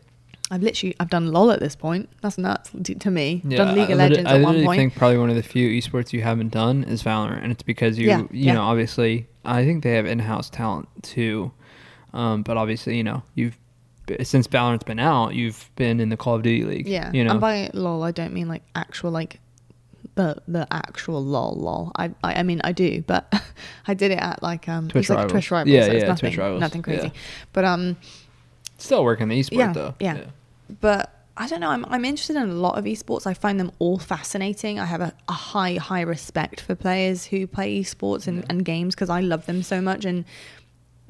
I've literally I've done LOL at this point. That's nuts to, to me. Yeah, done League I of lit- Legends I at one point. think probably one of the few esports you haven't done is Valorant, and it's because you, Yeah, you yeah. know, obviously, I think they have in-house talent too, um, but obviously, you know, you've since Valorant's been out, you've been in the Call of Duty League. Yeah, you know, and by LOL I don't mean like actual like the the actual LOL LOL. I I, I mean I do, but I did it at like um Twitch it's like Rivals. Twitch rivals. Yeah, so it's yeah, nothing, Twitch Rivals, nothing crazy. yeah. But um, still working the esport Yeah, though. yeah. But I don't know. I'm I'm interested in a lot of esports. I find them all fascinating. I have a, a high high respect for players who play esports and, and games because I love them so much. And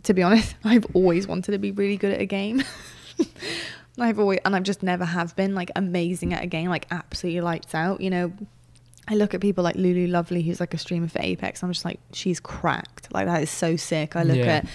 to be honest, I've always wanted to be really good at a game. I've always and I've just never have been like amazing at a game, like absolutely lights out. You know, I look at people like LuluLuvely, who's like a streamer for Apex. I'm just like, she's cracked. Like that is so sick. I look Yeah. at,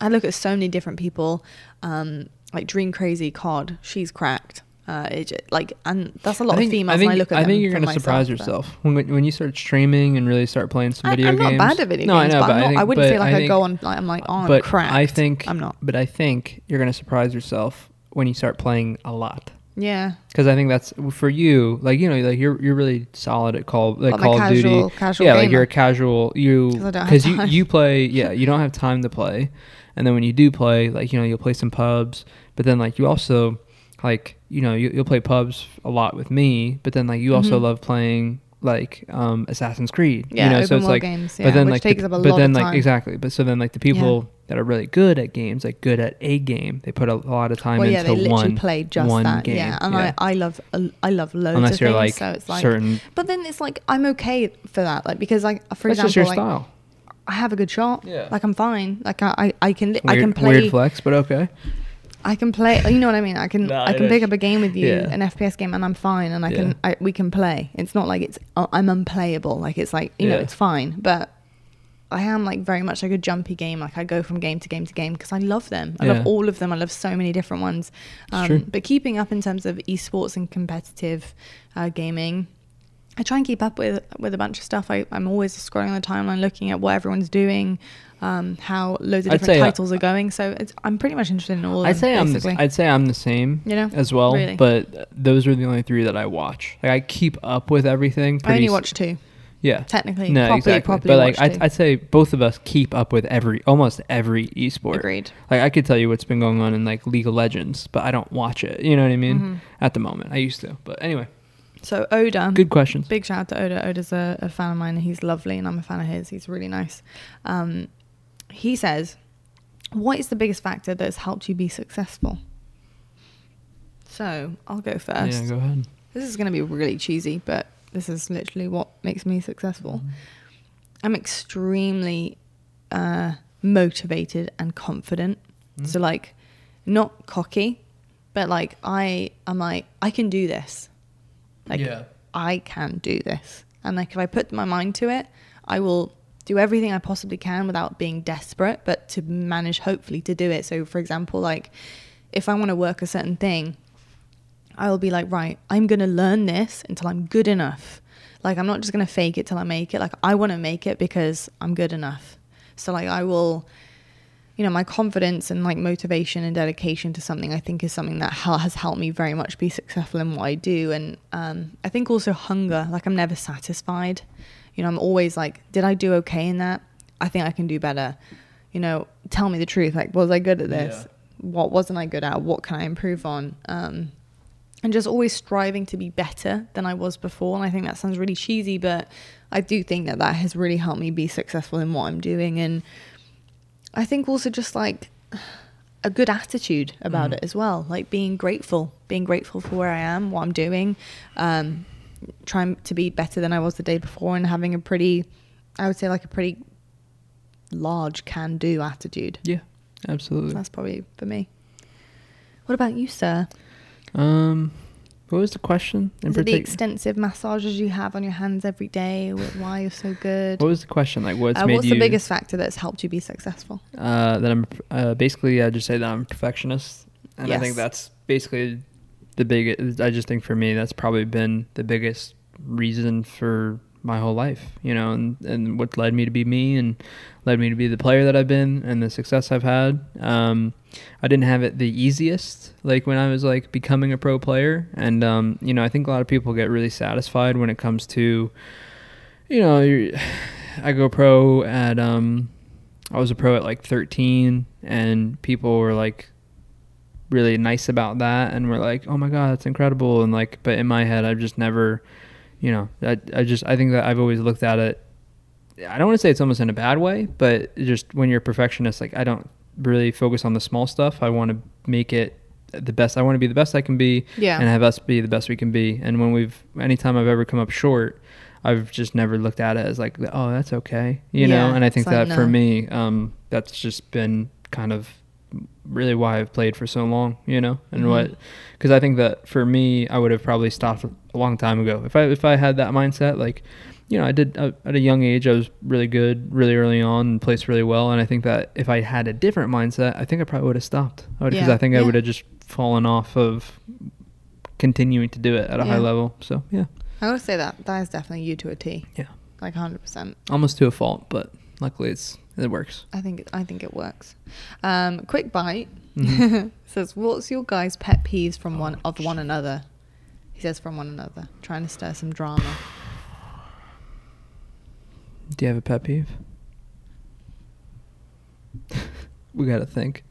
I look at so many different people, um, like Dream Crazy COD. She's cracked. Uh, it like, and that's a lot think, of females. I think, I look at I think you're gonna surprise myself, but- yourself when when you start streaming and really start playing some I, video I'm games. not bad at video no, games, I know, but, but I'm not, I, think, I wouldn't but say like I, go on. Like, I'm like, oh, I'm cracked. I think I'm not. But I think you're gonna surprise yourself when you start playing a lot. Yeah, Because I think that's for you. Like you know, like you're you're really solid at call like I'm Call of casual- Duty. casual yeah, like you're a casual. You 'Cause I don't have because you you play. Yeah, you don't have time to play, and then when you do play, like you know, you'll play some pubs. But then like you also like you know you, you'll play pubs a lot with me. But then like you also Mhm. love playing like um Assassin's Creed. yeah. you know, so it's like games. Yeah, but then like takes the, up a but lot then of like time. exactly but so then like the people that are really good at games like good at a game they put a lot of time well, yeah, they literally one play just one that. game, Yeah, and yeah. I, I love I love loads unless of you're things. like, so it's like, certain but then it's like I'm okay for that. Like because like for that's example, just your like, style I have a good shot. Yeah. Like I'm fine. Like I I, I can li- weird, I can play. weird flex but okay I can play. You know what I mean? I can No, I it can pick is. up a game with you, Yeah. an FPS game, and I'm fine, and I Yeah. can I, we can play. It's not like it's uh, I'm unplayable. Like it's like you know it's fine, but. I am like very much like a jumpy game. Like I go from game to game to game because I love them. I Yeah. love all of them. I love so many different ones. Um, true. But keeping up in terms of esports and competitive uh, gaming, I try and keep up with with a bunch of stuff. I, I'm always scrolling the timeline, looking at what everyone's doing, um, how loads of I'd different uh, titles are going. So it's, I'm pretty much interested in all. Of I'd them, say I'm. The, I'd say I'm the same You know? as well Really? but those are the only three that I watch like I keep up with everything I only watch two, yeah technically. no properly, exactly properly but like I'd. I'd say both of us keep up with every almost every esport Agreed. Like I could tell you what's been going on in like League of Legends, but I don't watch it. You know what I mean? Mhm. At the moment, I used to. But anyway, So Oda, good questions. big shout out to Oda. Oda's a, a fan of mine, and he's lovely, and I'm a fan of his. He's really nice. Um, he says, "What is the biggest factor that has helped you be successful?" So I'll go first. Yeah, go ahead. This is going to be really cheesy, but this is literally what makes me successful. I'm extremely uh, motivated and confident. So, like, not cocky, but like, I am like, I can do this. Like, Yeah. I can do this. And like, if I put my mind to it, I will do everything I possibly can without being desperate, but to manage, hopefully, to do it. So, for example, like, if I want to work a certain thing, I will be like, right, I'm going to learn this until I'm good enough. Like, I'm not just going to fake it till I make it. Like, I want to make it because I'm good enough. So, like, I will, you know, my confidence and like motivation and dedication to something, I think is something that has helped me very much be successful in what I do. And um, I think also hunger, like, I'm never satisfied. You know, I'm always like, did I do okay in that? I think I can do better. You know, tell me the truth. Like, was I good at this? Yeah. What wasn't I good at? What can I improve on? Um, and just always striving to be better than I was before. And I think that sounds really cheesy, but I do think that that has really helped me be successful in what I'm doing. And I think also just like a good attitude about Mhm. it as well, like being grateful, being grateful for where I am, what I'm doing, um, trying to be better than I was the day before, and having a pretty, I would say, like a pretty large can do attitude. Yeah, absolutely. That's probably for me. What about you, sir? Um, what was the question in the extensive massages you have on your hands every day? Why you're so good? What was the question? Like, what's Uh, made what's you? the biggest factor that's helped you be successful? Uh, that I'm uh, basically I just say that I'm a perfectionist, and I think that's basically the biggest. I just think for me that's probably been the biggest reason for my whole life, you know, and, and what led me to be me and led me to be the player that I've been and the success I've had. Um, I didn't have it the easiest, like when I was like becoming a pro player. And, um, you know, I think a lot of people get really satisfied when it comes to, you know, I go pro at, um, I was a pro at like 13 and people were like really nice about that and were like, oh my God, that's incredible. And like, but in my head, I've just never, you know, I, I just, I think that I've always looked at it. I don't want to say it's almost in a bad way, but just when you're a perfectionist, like I don't really focus on the small stuff. I want to make it the best. I want to be the best I can be Yeah. and have us be the best we can be. And when we've, anytime I've ever come up short, I've just never looked at it as like, oh, that's okay, you know. And I think it's like, that for me, um, that's just been kind of really why I've played for so long, you know, and Mhm. what, because I think that for me, I would have probably stopped a long time ago if I if I had that mindset. Like, you know, I did uh, at a young age. I was really good, really early on, and placed really well. And I think that if I had a different mindset, I think I probably would have stopped. Because Yeah. I think I would have just fallen off of continuing to do it at a high level. So yeah, I gotta say that that is definitely you to a T. Yeah. Like hundred percent. almost to a fault, but luckily it's it works. I think it, I think it works. Um, quick bite Mhm. says, "What's your guys' pet peeves from one Oh, of one another?" He says from one another, trying to stir some drama. Do you have a pet peeve? we got to think.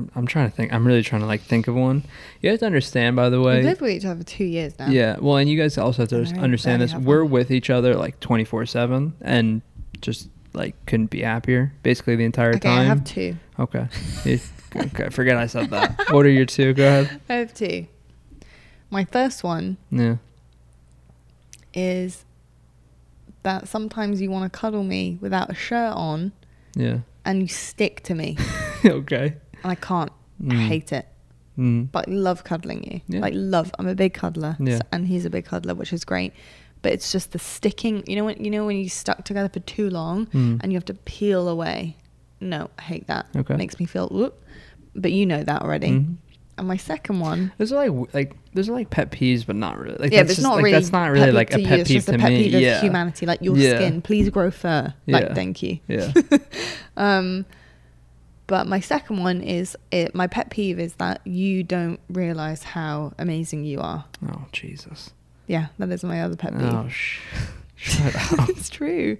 I'm, I'm trying to think. I'm really trying to like think of one. You have to understand, by the way. We've lived with each other for two years now. Yeah. Well, and you guys also have to And understand this. We're with each other like 24 seven, and just like couldn't be happier. Basically the entire Okay, time. I have two. Okay. You- okay. Forget I said that. What are your two? Go ahead. I have two. My first one Yeah. is that sometimes you want to cuddle me without a shirt on, Yeah. and you stick to me, okay. And I can't. I Mm. hate it. Mm. but I love cuddling you. Yeah. Like love. I'm a big cuddler, Yeah. s- and he's a big cuddler, which is great. But it's just the sticking. You know when you know when you stuck together for too long Mm. and you have to peel away. No, I hate that. Okay. makes me feel. Whoop. But you know that already. Mhm. And my second one. Those are like like those are like pet peeves, but not really. Like yeah, that's it's just, not like, really. That's not really pet like peeve a to pet peeve just to a pet me. peeve of yeah. humanity. Like your Yeah. skin, please grow fur. Like Yeah. thank you. Yeah. Um, but my second one is it. My pet peeve is that you don't realize how amazing you are. Oh Jesus. Yeah, that is my other pet peeve. Oh sh. Shut up. it's true.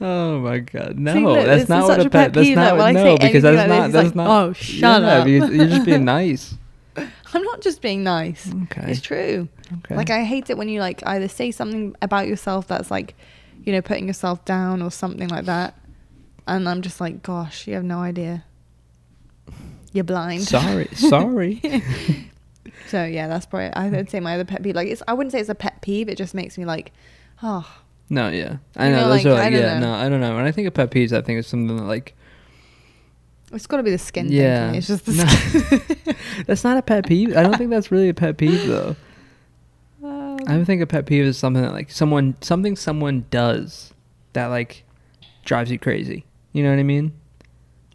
Oh my God. No, See, look, that's not what a pet pet. That's peeve, not like, no because that's like not. this, That's like, not. "Oh, shut yeah, up." because You're just being nice. I'm not just being nice. Okay. It's true. Okay. Like I hate it when you like either say something about yourself that's like, you know, putting yourself down or something like that, and I'm just like, gosh, you have no idea. You're blind. Sorry. Sorry. so yeah, that's probably I would say my other pet peeve. Like it's I wouldn't say it's a pet peeve. It just makes me like, oh, No, yeah. I know, know, those like, are I like don't yeah, know. no, I don't know. When I think of pet peeves, I think it's something that like it's got to be the skin Yeah. It's just the No. skin. that's not a pet peeve. I don't think that's really a pet peeve though. Um, I would think a pet peeve is something that like someone something someone does that like drives you crazy. You know what I mean?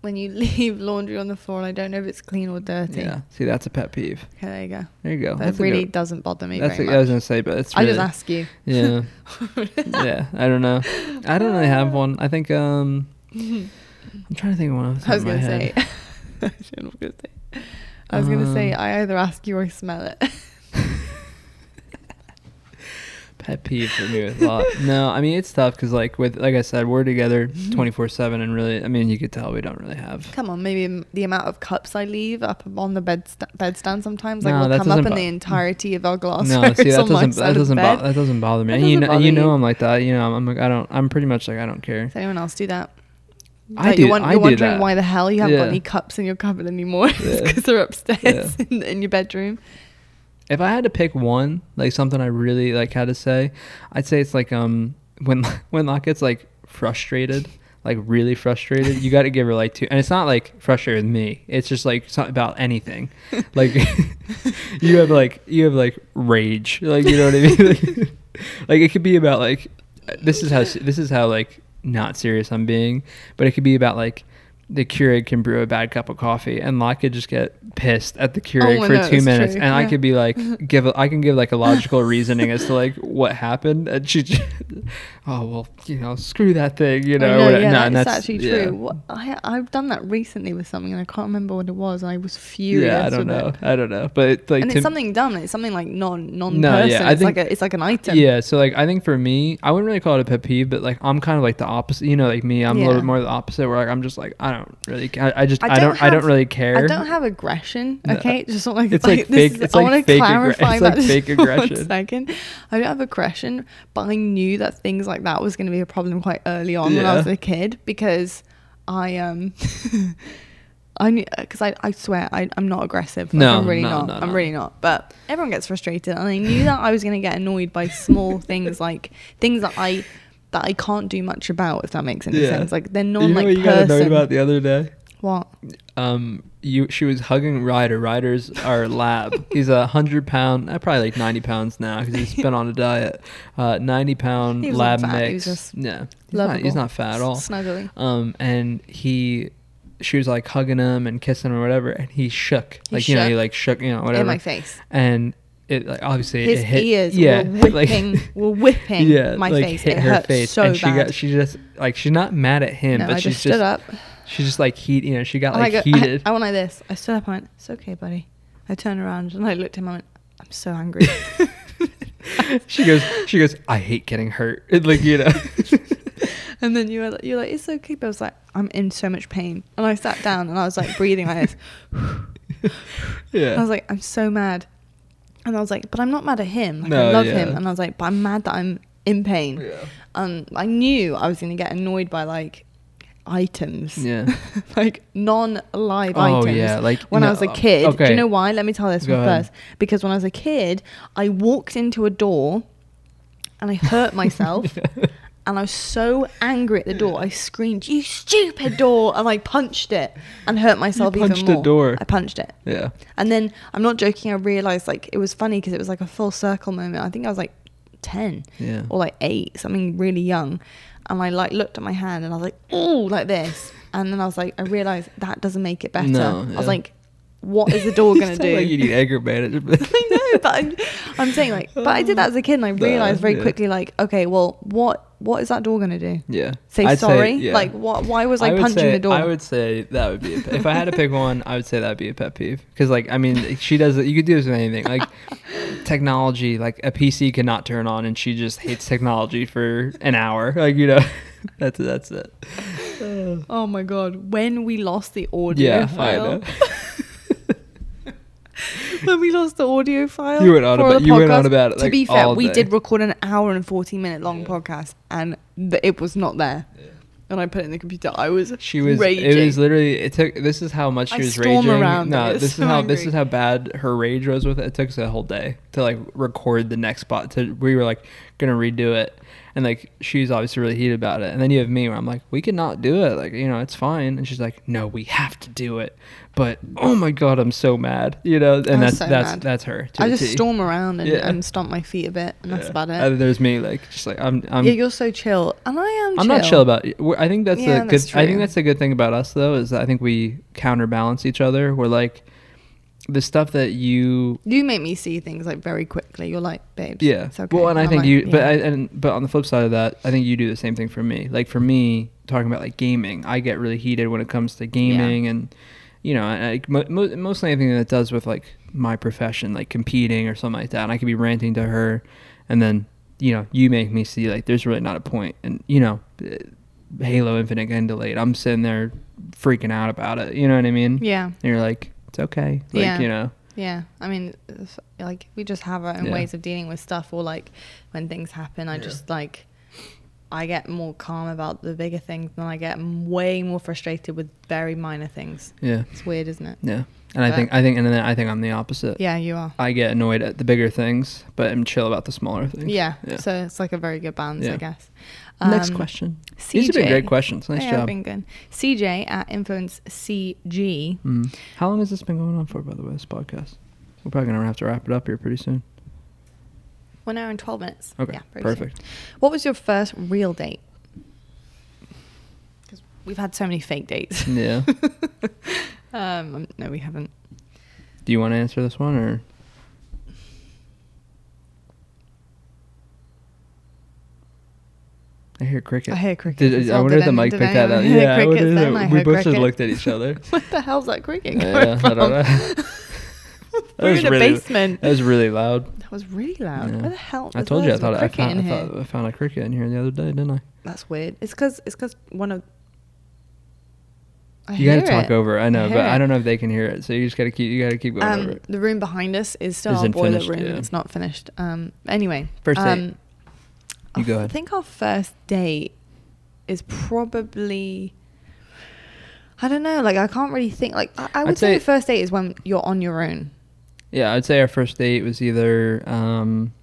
When you leave laundry on the floor and I don't know if it's clean or dirty. Yeah. See, that's a pet peeve. Okay, there you go. There you go. That That's really doesn't bother me That's very what I was gonna say, but it's Really, I just ask you. Yeah. yeah. I don't know. I don't really have one. I think um I'm trying to think of one off the I was gonna say. I shouldn't gonna say. I was gonna say I either ask you or smell it. Pet peeve for me with a lot. No, I mean it's tough because like with like I said, we're together Mm-hmm. twenty four seven, and really, I mean you could tell we don't really have. Come on, maybe the amount of cups I leave up on the bed st- bedstand sometimes like No, will come up doesn't in bo- the entirety of our glass. No, see that doesn't that doesn't bo- that doesn't bother me. That and you doesn't know, you know. I'm like that. You know, I'm, I'm like I don't. I'm pretty much like I don't care. Does anyone else do that? I Like, do- You're, I you're do wondering that. why the hell you haven't got any cups in your cupboard anymore Yeah. because they're upstairs in, in your bedroom. If I had to pick one, like something I really like had to say, I'd say it's like um when when Locke gets like frustrated, like really frustrated, you got to give her like two. And it's not like frustrated with me. It's just like something about anything. Like you have like you have like rage, like you know what I mean. like, like it could be about like this is how this is how like not serious I'm being, but it could be about like the Keurig can brew a bad cup of coffee, and I could just get pissed at the Keurig Oh, for no, two minutes, true. and I could be like, give, a, I can give like a logical reasoning as to like what happened, and she, just, oh well, you know, screw that thing, you know, know, whatever. yeah, No, and that's, actually yeah. true. I, I've done that recently with something and I can't remember what it was. And I was furious. Yeah, I don't know, It. I don't know, but it, like And it's something dumb. It's something like non non No, person. yeah, I it's think- like a, it's like an item. Yeah, so like I think for me, I wouldn't really call it a pet peeve, but like I'm kind of like the opposite. You know, like me, I'm a little bit more the opposite. Where like I'm just like I don't really, I, I just I I don't, don't I don't really care. I don't have aggression. No. Okay, just not like It's like, like this fake- is- it's I like want to fake aggre- clarify it's like fake aggression. One second, I don't have aggression, but I knew that things like that was going to be a problem quite early on when I was a kid because I um. I because I, I swear I, I'm not aggressive. Like, No, I'm really no, not. no, I'm no. really not. But everyone gets frustrated, and I knew that I was going to get annoyed by small things like things that I that I can't do much about. If that makes any Yeah. sense, like they're you non know like what you got annoyed person. about the other day? what? Um, you she was hugging Ryder. Ryder's our lab. He's a hundred pound, uh, probably like ninety pounds now because he's been on a diet. Uh, ninety pound lab not fat, he mix. yeah, he's not, he's not fat at all. Snuggly. Um, and he, she was like hugging him and kissing him or whatever, and he shook, He like you know, he like shook, you know, whatever. in my face. and it like obviously His it hit, ears yeah, were like- whipping, were whipping yeah, my like face. hit it her hurt face, so and she bad. got she just like she's not mad at him, no, but I she's just just up. she's just like heat, you know, she got oh And like heated. I, I went like this. I stood up. I went, "It's okay, buddy." I turned around and I looked at him. I went, "I'm so angry." she goes, she goes, I hate getting hurt. It, like you know, and then you were like, you're like, "It's okay." But I was like, "I'm in so much pain." And I sat down and I was like breathing like this. yeah. I was like, "I'm so mad." And I was like, "But I'm not mad at him. Like, No, I love yeah. him." And I was like, "But I'm mad that I'm in pain." yeah. Um, I knew I was going to get annoyed by like items. Yeah. like non-live Oh, items. yeah, like, when I was a kid. Okay. Do you know why? Let me tell this Go one ahead. first. Because when I was a kid, I walked into a door and I hurt myself. And I was so angry at the door. I screamed, "You stupid door!" and I punched it and hurt myself punched even more. Punched the door. I punched it, Yeah. and then I'm not joking. I realized like it was funny because it was like a full circle moment. I think I was like ten Yeah. or like eight, something really young. And I like looked at my hand and I was like, oh, like this. And then I was like, I realized that doesn't make it better. No, I was like, what is the door gonna sound do? Like you need anger management. I know, but I'm, I'm saying like, but I did that as a kid, and I realized very yeah. quickly, like, okay, well, what what is that door gonna do? yeah. Say I'd sorry? yeah. Like, what? Why was I, would punching say, the door? I would say that would be. A, if I had to pick one, I would say that would be a pet peeve. Because like I mean, she does it. You could do this with anything. Like technology, like a PC cannot turn on, and she just hates technology for an hour. Like you know, that's that's it. oh my god, when we lost the audio Yeah, I file. when we lost the audio file, You went on about- you went on podcast, about it, To be fair, we day. did record an hour and forty minute long Yeah. podcast, and th- it was not there. And I put it in the computer. I was She was. raging. It was literally. It took. This is how much she I was raging. around no, this is how. This is how bad her rage was with it. It took us a whole day to like record the next spot. To we were like gonna redo it, and like she's obviously really heated about it. And then you have me where I'm like, we can not do it. Like you know, it's fine. And she's like, no, we have to do it. But oh my god, I'm so mad. You know, and I was that's so that's mad. that's her. I just storm around and, Yeah. and stomp my feet a bit, and that's about it. And there's me like just like I'm. I'm yeah, you're so chill, and I am. I'm not chill about it. I think that's Yeah, a good. that's I think that's a good thing about us though is that I think we counterbalance each other. We're like the stuff that you. You make me see things like very quickly. You're like, babe. Yeah. It's okay. Well, and I I'm think like, you. But yeah. I, and but on the flip side of that, I think you do the same thing for me. Like for me, talking about like gaming, I get really heated when it comes to gaming and. You know, I, mo- mo- mostly anything that does with like my profession, like competing or something like that. And I could be ranting to her, and then you know, you make me see like there's really not a point. And you know, Halo Infinite getting delayed. I'm sitting there freaking out about it. You know what I mean? yeah, And you're like, it's okay. Like, Yeah. you know. yeah. I mean, like we just have our own Yeah. ways of dealing with stuff, or like when things happen, I Yeah. just like. I get more calm about the bigger things, and I get way more frustrated with very minor things. Yeah. It's weird, isn't it? Yeah. And I think I think and then I think I'm the opposite. Yeah, you are. I get annoyed at the bigger things, but I'm chill about the smaller things. Yeah. Yeah. So it's like a very good balance, I Yeah. guess. Next Um, question. CJ. These have been great questions. Nice yeah, job. been good. CJ at Influence CG. Mm. How long has this been going on for, by the way, this podcast? We're probably going to have to wrap it up here pretty soon. One hour and 12 minutes. Okay. Yeah, very soon. perfect. What was your first real date? Because We've had so many fake dates. Yeah. Um, no, we haven't. Do you want to answer this one or? I hear cricket. I hear cricket. Did, as I well. wonder if the mic picked that up. Yeah, what crickets is then? it? I we both just looked at each other. What the hell's that cricket Yeah, going I don't know. That We're was in a really- basement. That was really loud. That was really loud. Yeah. Where the hell? I told you I thought I found, I thought I found a cricket in here the other day, didn't I? That's weird. It's because it's because one of. I You gotta talk it. over. I know, I but I don't know if they can hear it. So you just gotta keep. You gotta keep going over Um, it. the room behind us is still our Isn't boiler finished, room. yeah. It's not finished. Um, anyway, First date. um, You I go ahead. I think our first date is probably. I don't know. Like I can't really think. Like I, I would say, say- the first date is when you're on your own. Yeah, I'd say our first date was either um,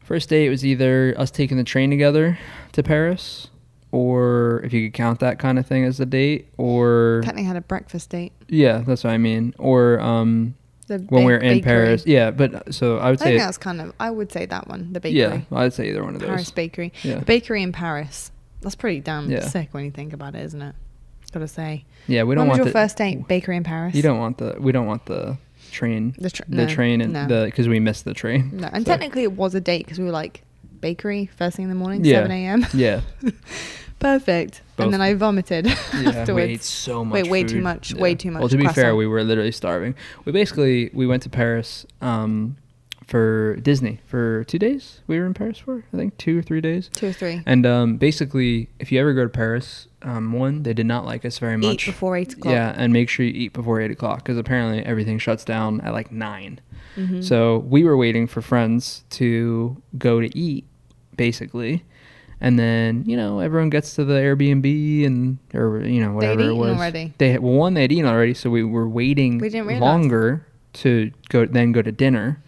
first date was either us taking the train together to Paris, or if you could count that kind of thing as a date, or Technically had a breakfast date. yeah, that's what I mean, or um, The when ba- we were in bakery. Paris. Yeah, but so I I would think say that's kind of. I would say that one. The bakery. yeah, I'd say either one of those. Paris bakery. Yeah. The bakery in Paris. That's pretty damn Yeah. sick when you think about it, isn't it? Gotta say. Yeah, we don't when was want your the first date? Bakery in Paris. You don't want the we don't want the train The, the no, train and no. the because we missed the train. No, and So, technically it was a date because we were like bakery first thing in the morning, Yeah. seven a.m. yeah, Perfect. Both. And then I vomited yeah, we afterwards. ate so much. Wait, way too food. much, way too much. Well, to be fair, we were literally starving. We basically we went to Paris um, for Disney for two days. We were in Paris for I think two or three days. Two or three. And um, basically, if you ever go to Paris, um, one they did not like us very Eat much. before eight o'clock. Yeah, and make sure you eat before eight o'clock because apparently everything shuts down at like 9 Mhm. So we were waiting for friends to go to eat, basically, and then you know everyone gets to the Airbnb and or you know whatever it eaten was. already? They well one they'd eaten already, so we were waiting We longer to go then go to dinner,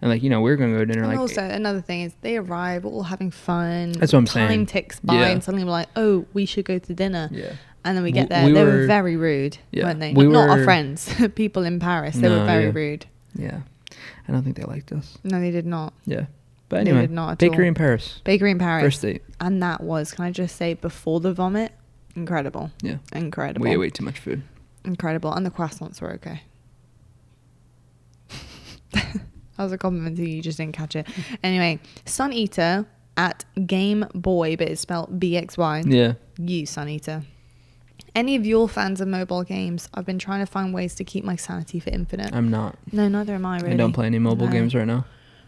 and like you know we are gonna go to dinner And like also another thing is they arrive all having fun. That's what I'm Time saying. ticks by, Yeah. and suddenly we're like, "Oh, we should go to dinner." yeah And then we get there. we they were- were very rude, Yeah. weren't they? We Not our friends, people in Paris. They No, were very yeah. rude. yeah. I don't think they liked us. No, they did not. Yeah, but anyway, not bakery all. in Paris. Bakery in Paris. First date. And that was, can I just say, before the vomit, incredible. Yeah, Incredible. we ate way too much food. Incredible. And the croissants were okay. that was a compliment to you, you just didn't catch it. Anyway, Sun Eater at Game Boy, but it's spelled B X Y. Yeah. You, Sun Eater. Any of your fans of mobile games? I've been trying to find ways to keep my sanity for infinite. I'm not. no, neither am I really. I don't play any mobile No. games right now.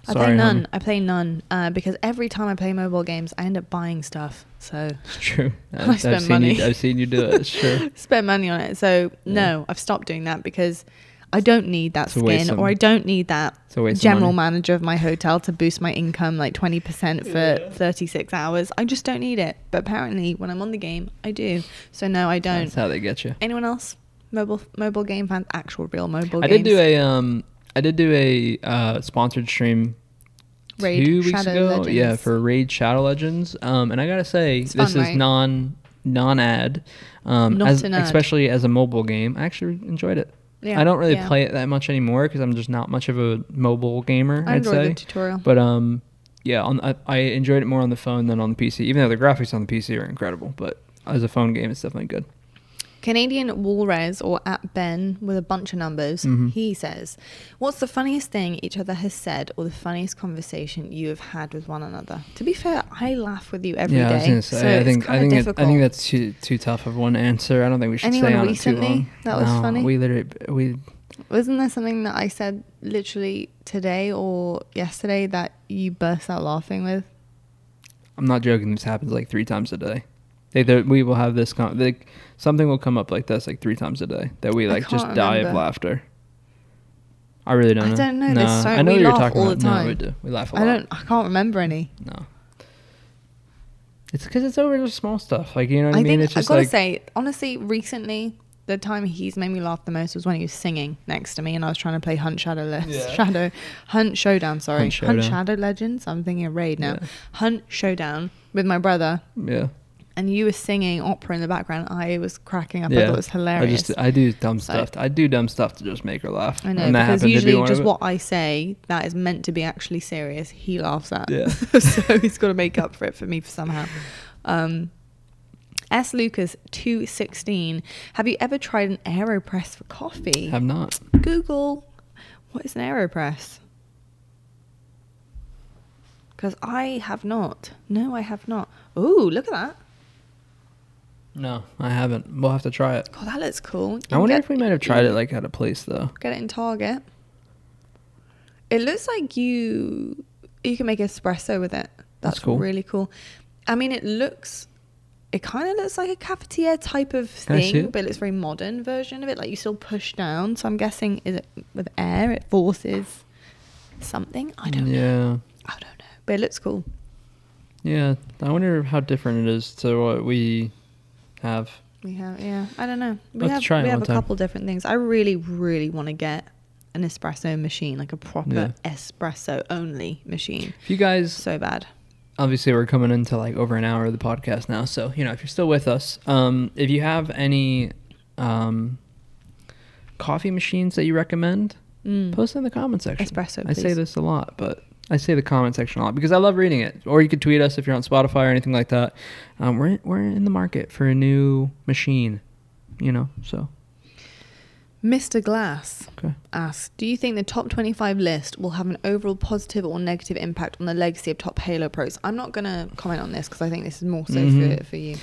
I Sorry, play none. homie. I play none uh, because every time I play mobile games, I end up buying stuff. So It's true. I I've, spend I've seen money. you. I've seen you do it. It's true. spend money on it. So Yeah. no, I've stopped doing that because I don't need that It's skin, or I don't need that It's a waste of general manager of my hotel to boost my income like twenty percent for Yeah. thirty six hours. I just don't need it. But apparently, when I'm on the game, I do. So no, I don't. That's how they get you. Anyone else? Mobile mobile game fans, actual real mobile I games. did do a um. I did do a uh, sponsored stream Raid two weeks Shadow ago. Legends. Yeah, for Raid Shadow Legends. Um, and I gotta say, It's this fun, is right? non non ad. Um, Not as, an ad. especially as a mobile game, I actually enjoyed it. Yeah, I don't really yeah. play it that much anymore because I'm just not much of a mobile gamer. I I'd enjoyed say. the tutorial. But um, yeah, on I, I enjoyed it more on the phone than on the PC. Even though the graphics on the PC are incredible, but as a phone game, it's definitely good. Canadian Woolres or at Ben with a bunch of numbers, Mhm. he says, What's the funniest thing each other has said or the funniest conversation you have had with one another? To be fair, I laugh with you every day. yeah, I was gonna say. so I think I think it, I think that's too too tough of one answer. I don't think we should Anyone stay on recently it too long. that was No, funny? We literally we Wasn't there something that I said literally today or yesterday that you burst out laughing with? I'm not joking. This happens like three times a day. They, we will have this. Con- like, something will come up like this like three times a day that we like just can't die of remember. laughter. I really don't I know. don't know, there's Nah, so- I know we what you're laugh talking all about. the time. No, we do. We laugh a I lot. don't I can't remember any. No. It's because it's over the small stuff. Like you know what I, I mean? think It's I've just got like to say, honestly, recently the time he's made me laugh the most was when he was singing next to me, and I was trying to play Hunt Shadow Le- Yeah. Shadow Hunt Showdown. Sorry, Hunt Hunt, Showdown. Shadow Legends. I'm thinking of Raid now. Yeah. Hunt Showdown with my brother, yeah. And you were singing opera in the background. I was cracking up. I thought it was hilarious. I just I do dumb So- stuff. I do dumb stuff to just make her laugh. I know and that because to be usually just what I say that is meant to be actually serious, he laughs at. Yeah. so he's got to make up for it for me somehow. Um, S Lucas two sixteen. Have you ever tried an Aeropress for coffee? Have not. Google what is an Aeropress? Because I have not. No, I have not. Ooh, look at that. No, I haven't. We'll have to try it. God, that looks cool. You I wonder get- if we might have tried it like at a place though. Get it in Target. It looks like you you can make espresso with it. That's, That's cool. really cool. I mean, it looks. It kind of looks like a cafetiere type of Can I see thing, it? but it's very modern version of it. Like you still push down. So I'm guessing is it with air? It forces something. I don't know. Yeah. I don't know, but it looks cool. Yeah. I wonder how different it is to what we have. We have, yeah. I don't know. We We'll have try it we have a time. couple different things. I really, really want to get an espresso machine, like a proper Yeah. espresso only machine. If you guys So bad. obviously we're coming into like over an hour of the podcast now so you know if you're still with us um, if you have any um, coffee machines that you recommend Mm. post in the comment section Espresso, i say this a lot but i say the comment section a lot because i love reading it or you could tweet us if you're on spotify or anything like that um, we're, in, we're in the market for a new machine you know so Mr. Glass okay asks, do you think the top 25 list will have an overall positive or negative impact on the legacy of top Halo pros? I'm not going to comment on this because I think this is more so Mhm. for, for you.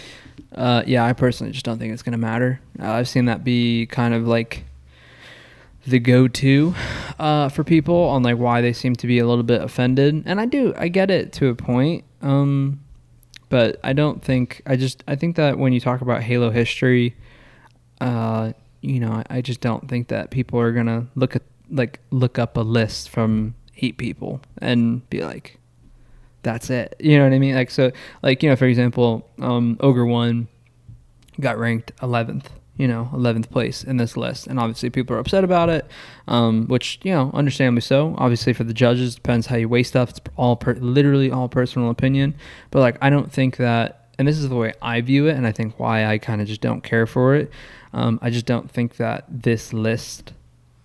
Uh, yeah, I personally just don't think it's going to matter. Uh, I've seen that be kind of like the go-to uh, for people on like why they seem to be a little bit offended, and I do, I get it to a point. Um, but I don't think I just I think that when you talk about Halo history, uh, you know, I, I just don't think that people are gonna look at like look up a list from eight people and be like, that's it. You know what I mean? Like so, like you know, for example, um, Ogre One got ranked 11th. You know, 11th place in this list, and obviously people are upset about it, um, which you know, understandably so. Obviously, for the judges, depends how you weigh stuff. It's all per- literally all personal opinion. But like, I don't think that, and this is the way I view it, and I think why I kind of just don't care for it. Um, I just don't think that this list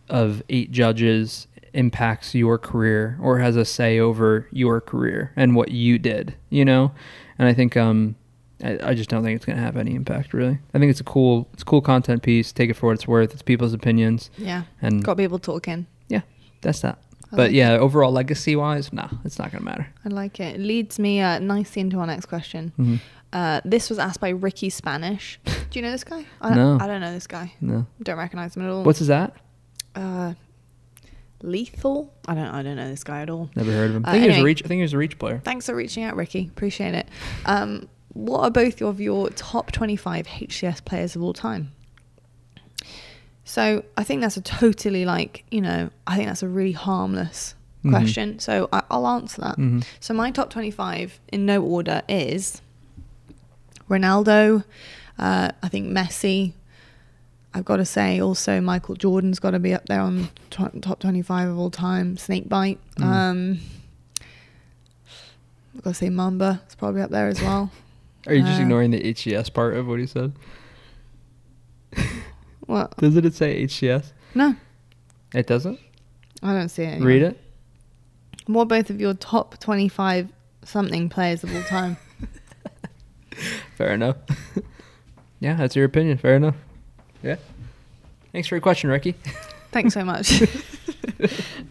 of eight judges impacts your career or has a say over your career and what you did, you know? And I think um I, I just don't think it's gonna have any impact really. I think it's a cool it's a cool content piece, take it for what it's worth, it's people's opinions Yeah. and Got people talking. Yeah, that's that. I But like yeah, overall legacy wise, nah, it's not gonna matter. I like it. It leads me uh, nicely into our next question. hmm Uh, this was asked by Ricky Spanish. Do you know this guy? I, No. I don't know this guy. No. Don't recognize him at all. What's his at? uh, lethal? I don't. I don't know this guy at all. Never heard of him. I Uh, think he was a reach I think he was a reach player. Thanks for reaching out, Ricky. Appreciate it. Um, what are both of your top 25 HCS players of all time? So I think that's a totally like you know I think that's a really harmless Mhm. question. So I, I'll answer that. hmm So my top 25 in no order is Ronaldo, uh, I think Messi. I've got to say also Michael Jordan's got to be up there on t- top 25 of all time. Snakebite. Mm. Um, I've got to say Mamba is probably up there as well. Are you just Uh, ignoring the HCS part of what he said? What? Doesn't it say HCS? No, It doesn't? I don't see it. Read it. What both of your top 25 something players of all time? Fair enough. yeah, that's your opinion. Fair enough. Yeah. Thanks for your question, Ricky. Thanks so much.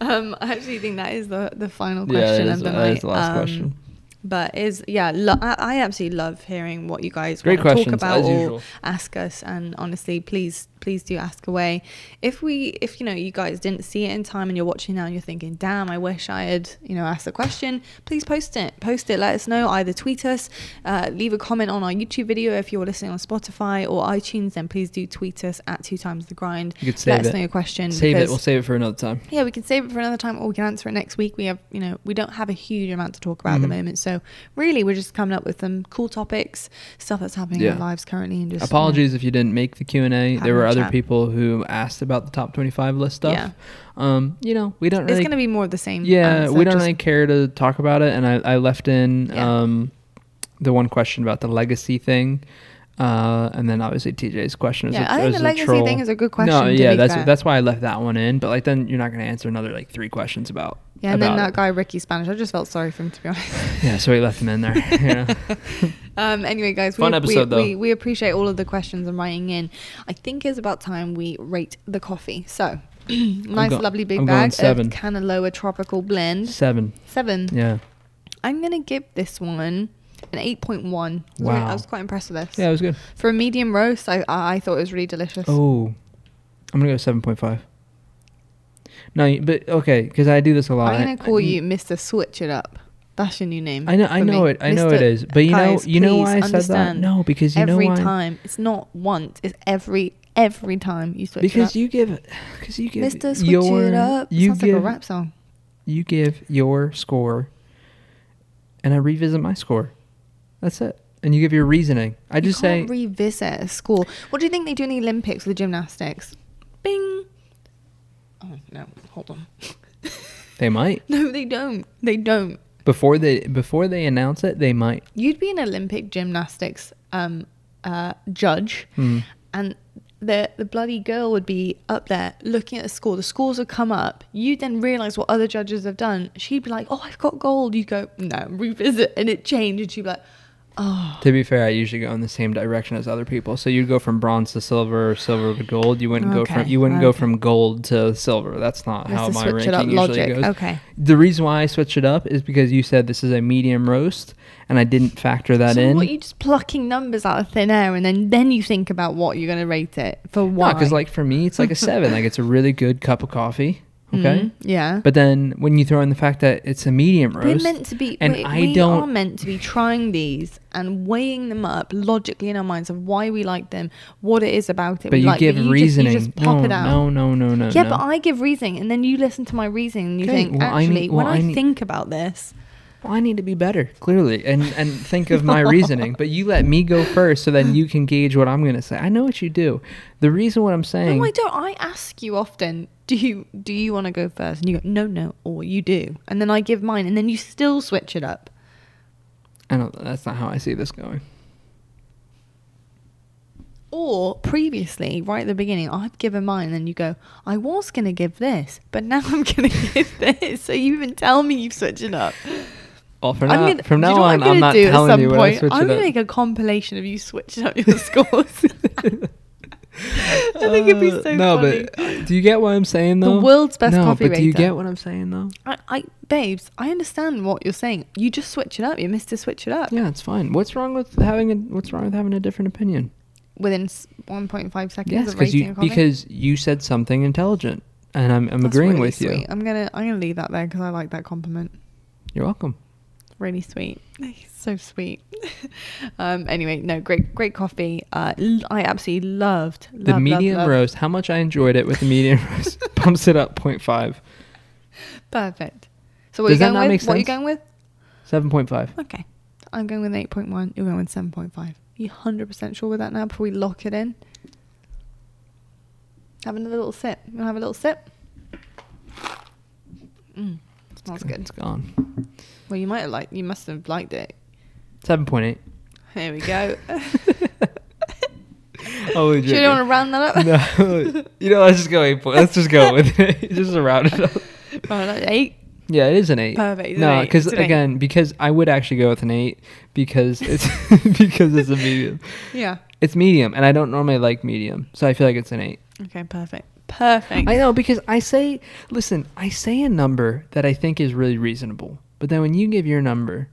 um, I actually think that is the the final yeah, question that of the that night. is the last Um, question. But is yeah, lo- I, I absolutely love hearing what you guys Great want to talk about or usual. ask us. And honestly, please, please do ask away. If we, if you know, you guys didn't see it in time and you're watching now and you're thinking, damn, I wish I had, you know, asked the question. Please post it. Post it. Let us know. Either tweet us, uh, leave a comment on our YouTube video if you're listening on Spotify or iTunes. Then please do tweet us at two times the grind. You could save Let us it. know your question. Save it. We'll save it for another time. yeah, we can save it for another time or we can answer it next week. We have, you know, we don't have a huge amount to talk about at the Mhm. moment. So really, we're just coming up with some cool topics, stuff that's happening in our lives currently. And just you know, Apologies if you didn't make the Q and A. There were other chat. people who asked about the top twenty-five list stuff. Yeah. Um, you know, we don't It's really. going to be more of the same. yeah, answer, we don't really care to talk about it, and I, I left in Yeah. um, the one question about the legacy thing, uh, and then obviously TJ's question is Yeah, a, I think the legacy troll. thing is a good question. No, yeah, that's fair. that's why I left that one in. But like, then you're not going to answer another like three questions about Yeah, and then that guy Ricky Spanish. I just felt sorry for him to be honest. Yeah, so we left him in there. Yeah. Um, anyway, guys, we, episode, we, though. we, we appreciate all of the questions and writing in. I think it's about time we rate the coffee. So, nice, lovely big I'm bag seven. of Canaloa Tropical Blend. Seven. Seven. Yeah. I'm gonna give this one an eight point one. Wow. I was quite impressed with this. Yeah, it was good. For a medium roast, I I I thought it was really delicious. Oh, I'm gonna go seven point five. No, you- but okay, because I do this a lot. I'm gonna call I- you Mr. Switch It Up. That's your new name. I know, I know me. it, I know it is. But you know, you know why I said that? No, because you every know why. time. It's not once. It's every every time you switch it up. Because you give, because you give Mr. Switch your, It Up. you Sounds give, like a rap song. you give your score, and I revisit my score. That's it. And you give your reasoning. I You just say revisit a school. What do you think they do in the Olympics with gymnastics? Bing. Oh no! Hold on. they might No, they don't. They don't. before they before they announce it. They might. You'd be an Olympic gymnastics um, uh, judge, Hmm. and the the bloody girl would be up there looking at the score. The scores would come up. You then realize what other judges have done. She'd be like, "Oh, I've got gold." You go, "No, revisit," and it changed. And she'd be like, "Oh, To be fair, I usually go in the same direction as other people. So you'd go from bronze to silver, or silver to gold. You wouldn't go from you wouldn't go from gold to silver. That's not how Mr. my Switch It ranking Up usually logic." goes. Okay. The reason why I switched it up is because you said this is a medium roast, and I didn't factor that so in. what? You just plucking numbers out of thin air, and then then you think about what you're going to rate it for. Why? because like for me, it's like a seven. like it's a really good cup of coffee. Okay. Mhm, yeah. But then when you throw in the fact that it's a medium roast, We're meant to be, and we, I we don't- are meant to be trying these and weighing them up logically in our minds of why we like them, what it is about it. but we you like, give you just- reasoning. you just, pop no, it out. no, no, no, no. yeah, no. but I give reasoning, and then you listen to my reasoning, and you Okay, think, well, I actually, need- when I, I need- think about this, Well, I need to be better, clearly, and and think of my reasoning. But you let me go first, so then you can gauge what I'm gonna say. I know what you do. The reason what I'm saying, no, I don't. I ask you often, do you do you want to go first? And you go, no, no, or you do, and then I give mine, and then you still switch it up. I don't. That's not how I see this going. Or previously, right at the beginning, I've given mine, and then you go, I was going to give this, but now I'm going to give this. So you even tell me you've switched it up. Well, from now, gonna, from now on, I'm, I'm, not do at telling some you when I point? switch I'm it going to make a compilation of you switching up your scores. I think it'd be Uh, so no, funny. but uh, do you get what I'm saying though? the world's best no, coffee but do you get what I'm saying though? I, I, babes, I understand what you're saying. You just switch it up. You missed to switch it up Yeah, it's fine. What's wrong with having a What's wrong with having a different opinion? within 1.5 seconds Yes, of because rating you a coffee. because you said something intelligent, and I'm I'm That's agreeing really with you. I'm gonna I'm gonna leave that there because I like that compliment. You're welcome. Really sweet. He's so sweet. um, anyway, no, great, great coffee. Uh, l- I absolutely loved, loved The loved, medium loved. roast. How much I enjoyed it with the medium roast bumps it up 0.5. Perfect. So what Does are that you not going make with? What are you going with? 7.5. Okay, I'm going with eight point one. You're going with seven point five. You hundred percent sure with that now? Before we lock it in. Having a little sip. You want to have a little sip? Mm, smells good. It's gone. Well, you might have liked. You must have liked it. 7.8. Here we go. Oh, Should you want to round that up? No, you know, let's just go eight. point- Let's just go with it. just round it up. Round it up. Eight. Yeah, it is an eight. Perfect, No, because an eight. again, because I would actually go with an eight because it's because it's a medium. Yeah. It's medium, and I don't normally like medium, so I feel like it's an eight. Okay. Perfect. Perfect. I know because I say, listen, I say a number that I think is really reasonable, but then when you give your number,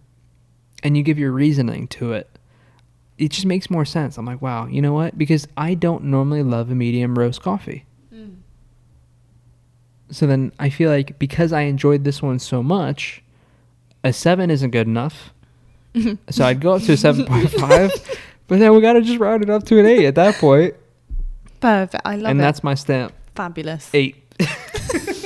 and you give your reasoning to it, it just makes more sense. I'm like, wow, you know what? Because I don't normally love a medium roast coffee. Mm. So then I feel like because I enjoyed this one so much, a seven isn't good enough. so I'd go up to a seven point five, but then we got to just round it up to an eight at that point, Perfect. I love and it. And that's my stamp. Fabulous. Eight.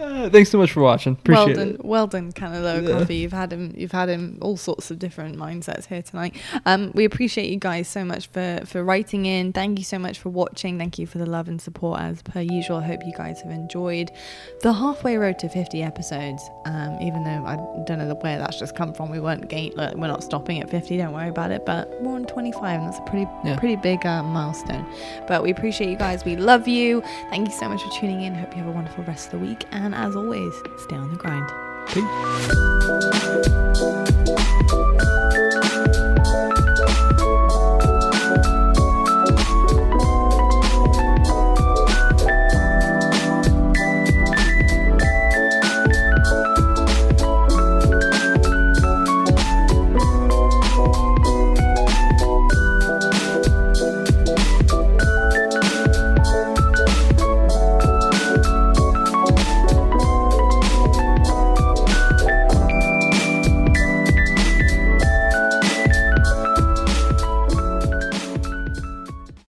Uh, thanks so much for watching. Appreciate well done, it. well done, Canelo Yeah. Coffee. You've had him, you've had him all sorts of different mindsets here tonight. Um, we appreciate you guys so much for for writing in. Thank you so much for watching. Thank you for the love and support as per usual. I hope you guys have enjoyed the halfway road to 50 episodes. Um, even though I don't know where that's just come from. We weren't gate, like, we're not stopping at 50. Don't worry about it. But we're on 25, and that's a pretty Yeah. pretty big uh, milestone. But we appreciate you guys. We love you. Thank you so much for tuning in. Hope you have a wonderful rest of the week. And as always, stay on the grind. Peace.